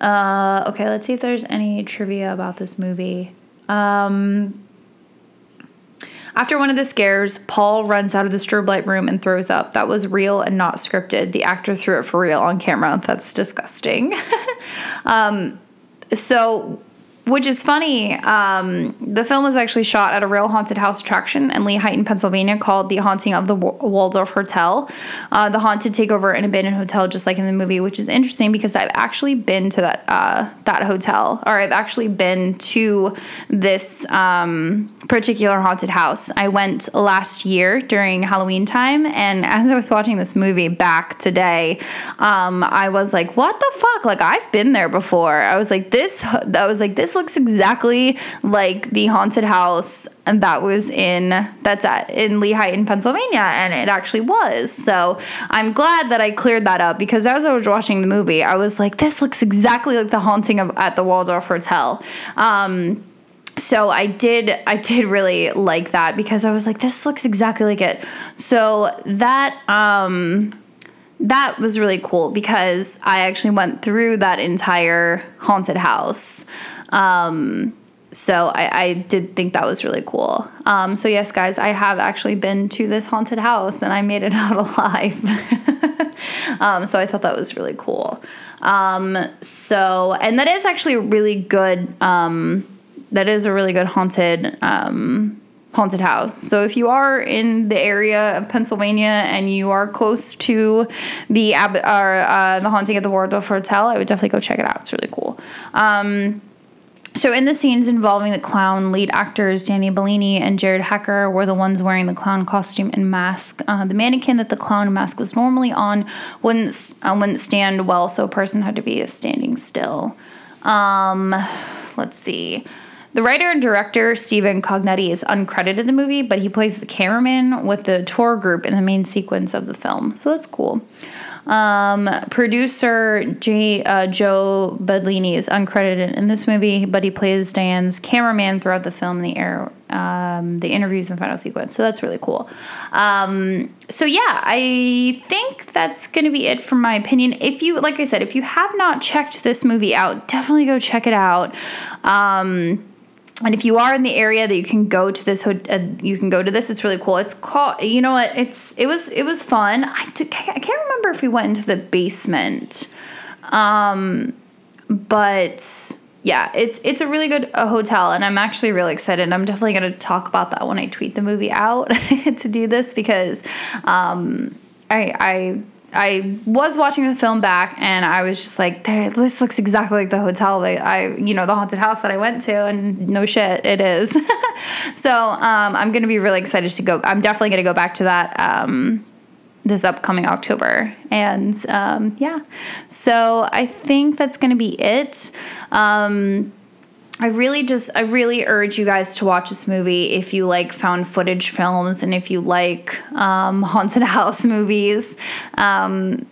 Speaker 4: Uh, okay, let's see if there's any trivia about this movie. Um, after one of the scares, Paul runs out of the strobe light room and throws up. That was real and not scripted. The actor threw it for real on camera. That's disgusting. um, so which is funny. Um, the film was actually shot at a real haunted house attraction in Lehighton, Pennsylvania, called The Haunting of the Wa- Waldorf Hotel. Uh, the haunted takeover an abandoned hotel, just like in the movie, which is interesting because I've actually been to that uh, that hotel, or I've actually been to this um, particular haunted house. I went last year during Halloween time, and as I was watching this movie back today, um, I was like, "What the fuck?" Like I've been there before. I was like, "This." I was like, "This looks exactly like the haunted house." And that was in that's at in Lehigh in Pennsylvania, and it actually was. So I'm glad that I cleared that up because as I was watching the movie, I was like, "This looks exactly like the haunting of at the Waldorf Hotel." Um, so I did I did really like that because I was like this looks exactly like it. So that um that was really cool because I actually went through that entire haunted house. Um so I, I did think that was really cool. Um, so yes, guys, I have actually been to this haunted house and I made it out alive. um, so I thought that was really cool. Um, so and that is actually a really good. Um, that is a really good haunted um, haunted house. So if you are in the area of Pennsylvania and you are close to the Ab- or, uh, the haunting at the Waldorf Hotel, I would definitely go check it out. It's really cool. Um, so in the scenes involving the clown, lead actors Danny Bellini and Jared Hacker were the ones wearing the clown costume and mask. Uh, the mannequin that the clown mask was normally on wouldn't uh, wouldn't stand well, so a person had to be standing still. Um, let's see. The writer and director Stephen Cognetti is uncredited in the movie, but he plays the cameraman with the tour group in the main sequence of the film, so that's cool. Um, producer uh, Joe Bandelli is uncredited in this movie, but he plays Diane's cameraman throughout the film, the air, um, the interviews, and the final sequence. So that's really cool. Um, so yeah, I think that's going to be it for my opinion. If you, like I said, if you have not checked this movie out, definitely go check it out. Um, and if you are in the area that you can go to this uh, you can go to this it's really cool. It's called you know what? It's it was it was fun. I t- I can't remember if we went into the basement. Um but yeah it's it's a really good uh, hotel and i'm actually really excited. I'm definitely going to talk about that when i tweet the movie out to do this because um i i I was watching the film back and I was just like, this looks exactly like the hotel that I, you know, the haunted house that I went to, and no shit, it is. so um, I'm gonna be really excited to go. I'm definitely gonna go back to that um, this upcoming October, and um, yeah. So I think that's gonna be it. Um, I really just I really urge you guys to watch this movie if you like found footage films and if you like um, haunted house movies. Um,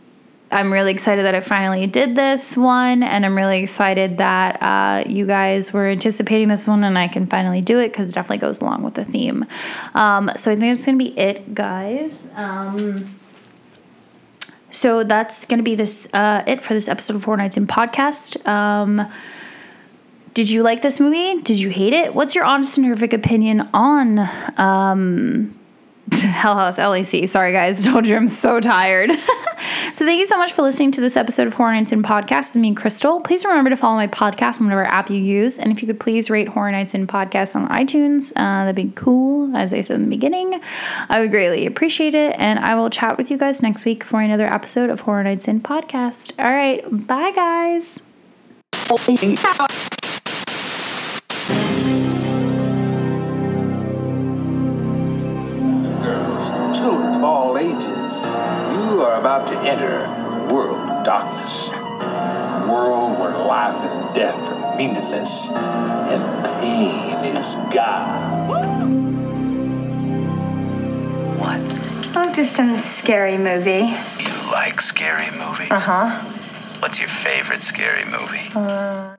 Speaker 4: I'm really excited that I finally did this one, and I'm really excited that uh, you guys were anticipating this one, and I can finally do it because it definitely goes along with the theme. Um, so I think that's gonna be it, guys. Um, so that's gonna be this uh, it for this episode of Horror Nights in Podcast. Did you like this movie? Did you hate it? What's your honest and horrific opinion on um, Hell House LLC? Sorry, guys. Told you I'm so tired. so, thank you so much for listening to this episode of Horror Nights in Podcast with me Crystal. Please remember to follow my podcast on whatever app you use. And if you could please rate Horror Nights in Podcast on iTunes, uh, that'd be cool. As I said in the beginning, I would greatly appreciate it. And I will chat with you guys next week for another episode of Horror Nights in Podcast. All right. Bye, guys.
Speaker 1: About to enter a world of darkness. A world where life and death are meaningless and pain is God.
Speaker 2: What?
Speaker 3: Oh, just some scary movie.
Speaker 2: You like scary movies?
Speaker 3: Uh huh.
Speaker 2: What's your favorite scary movie?
Speaker 3: Uh,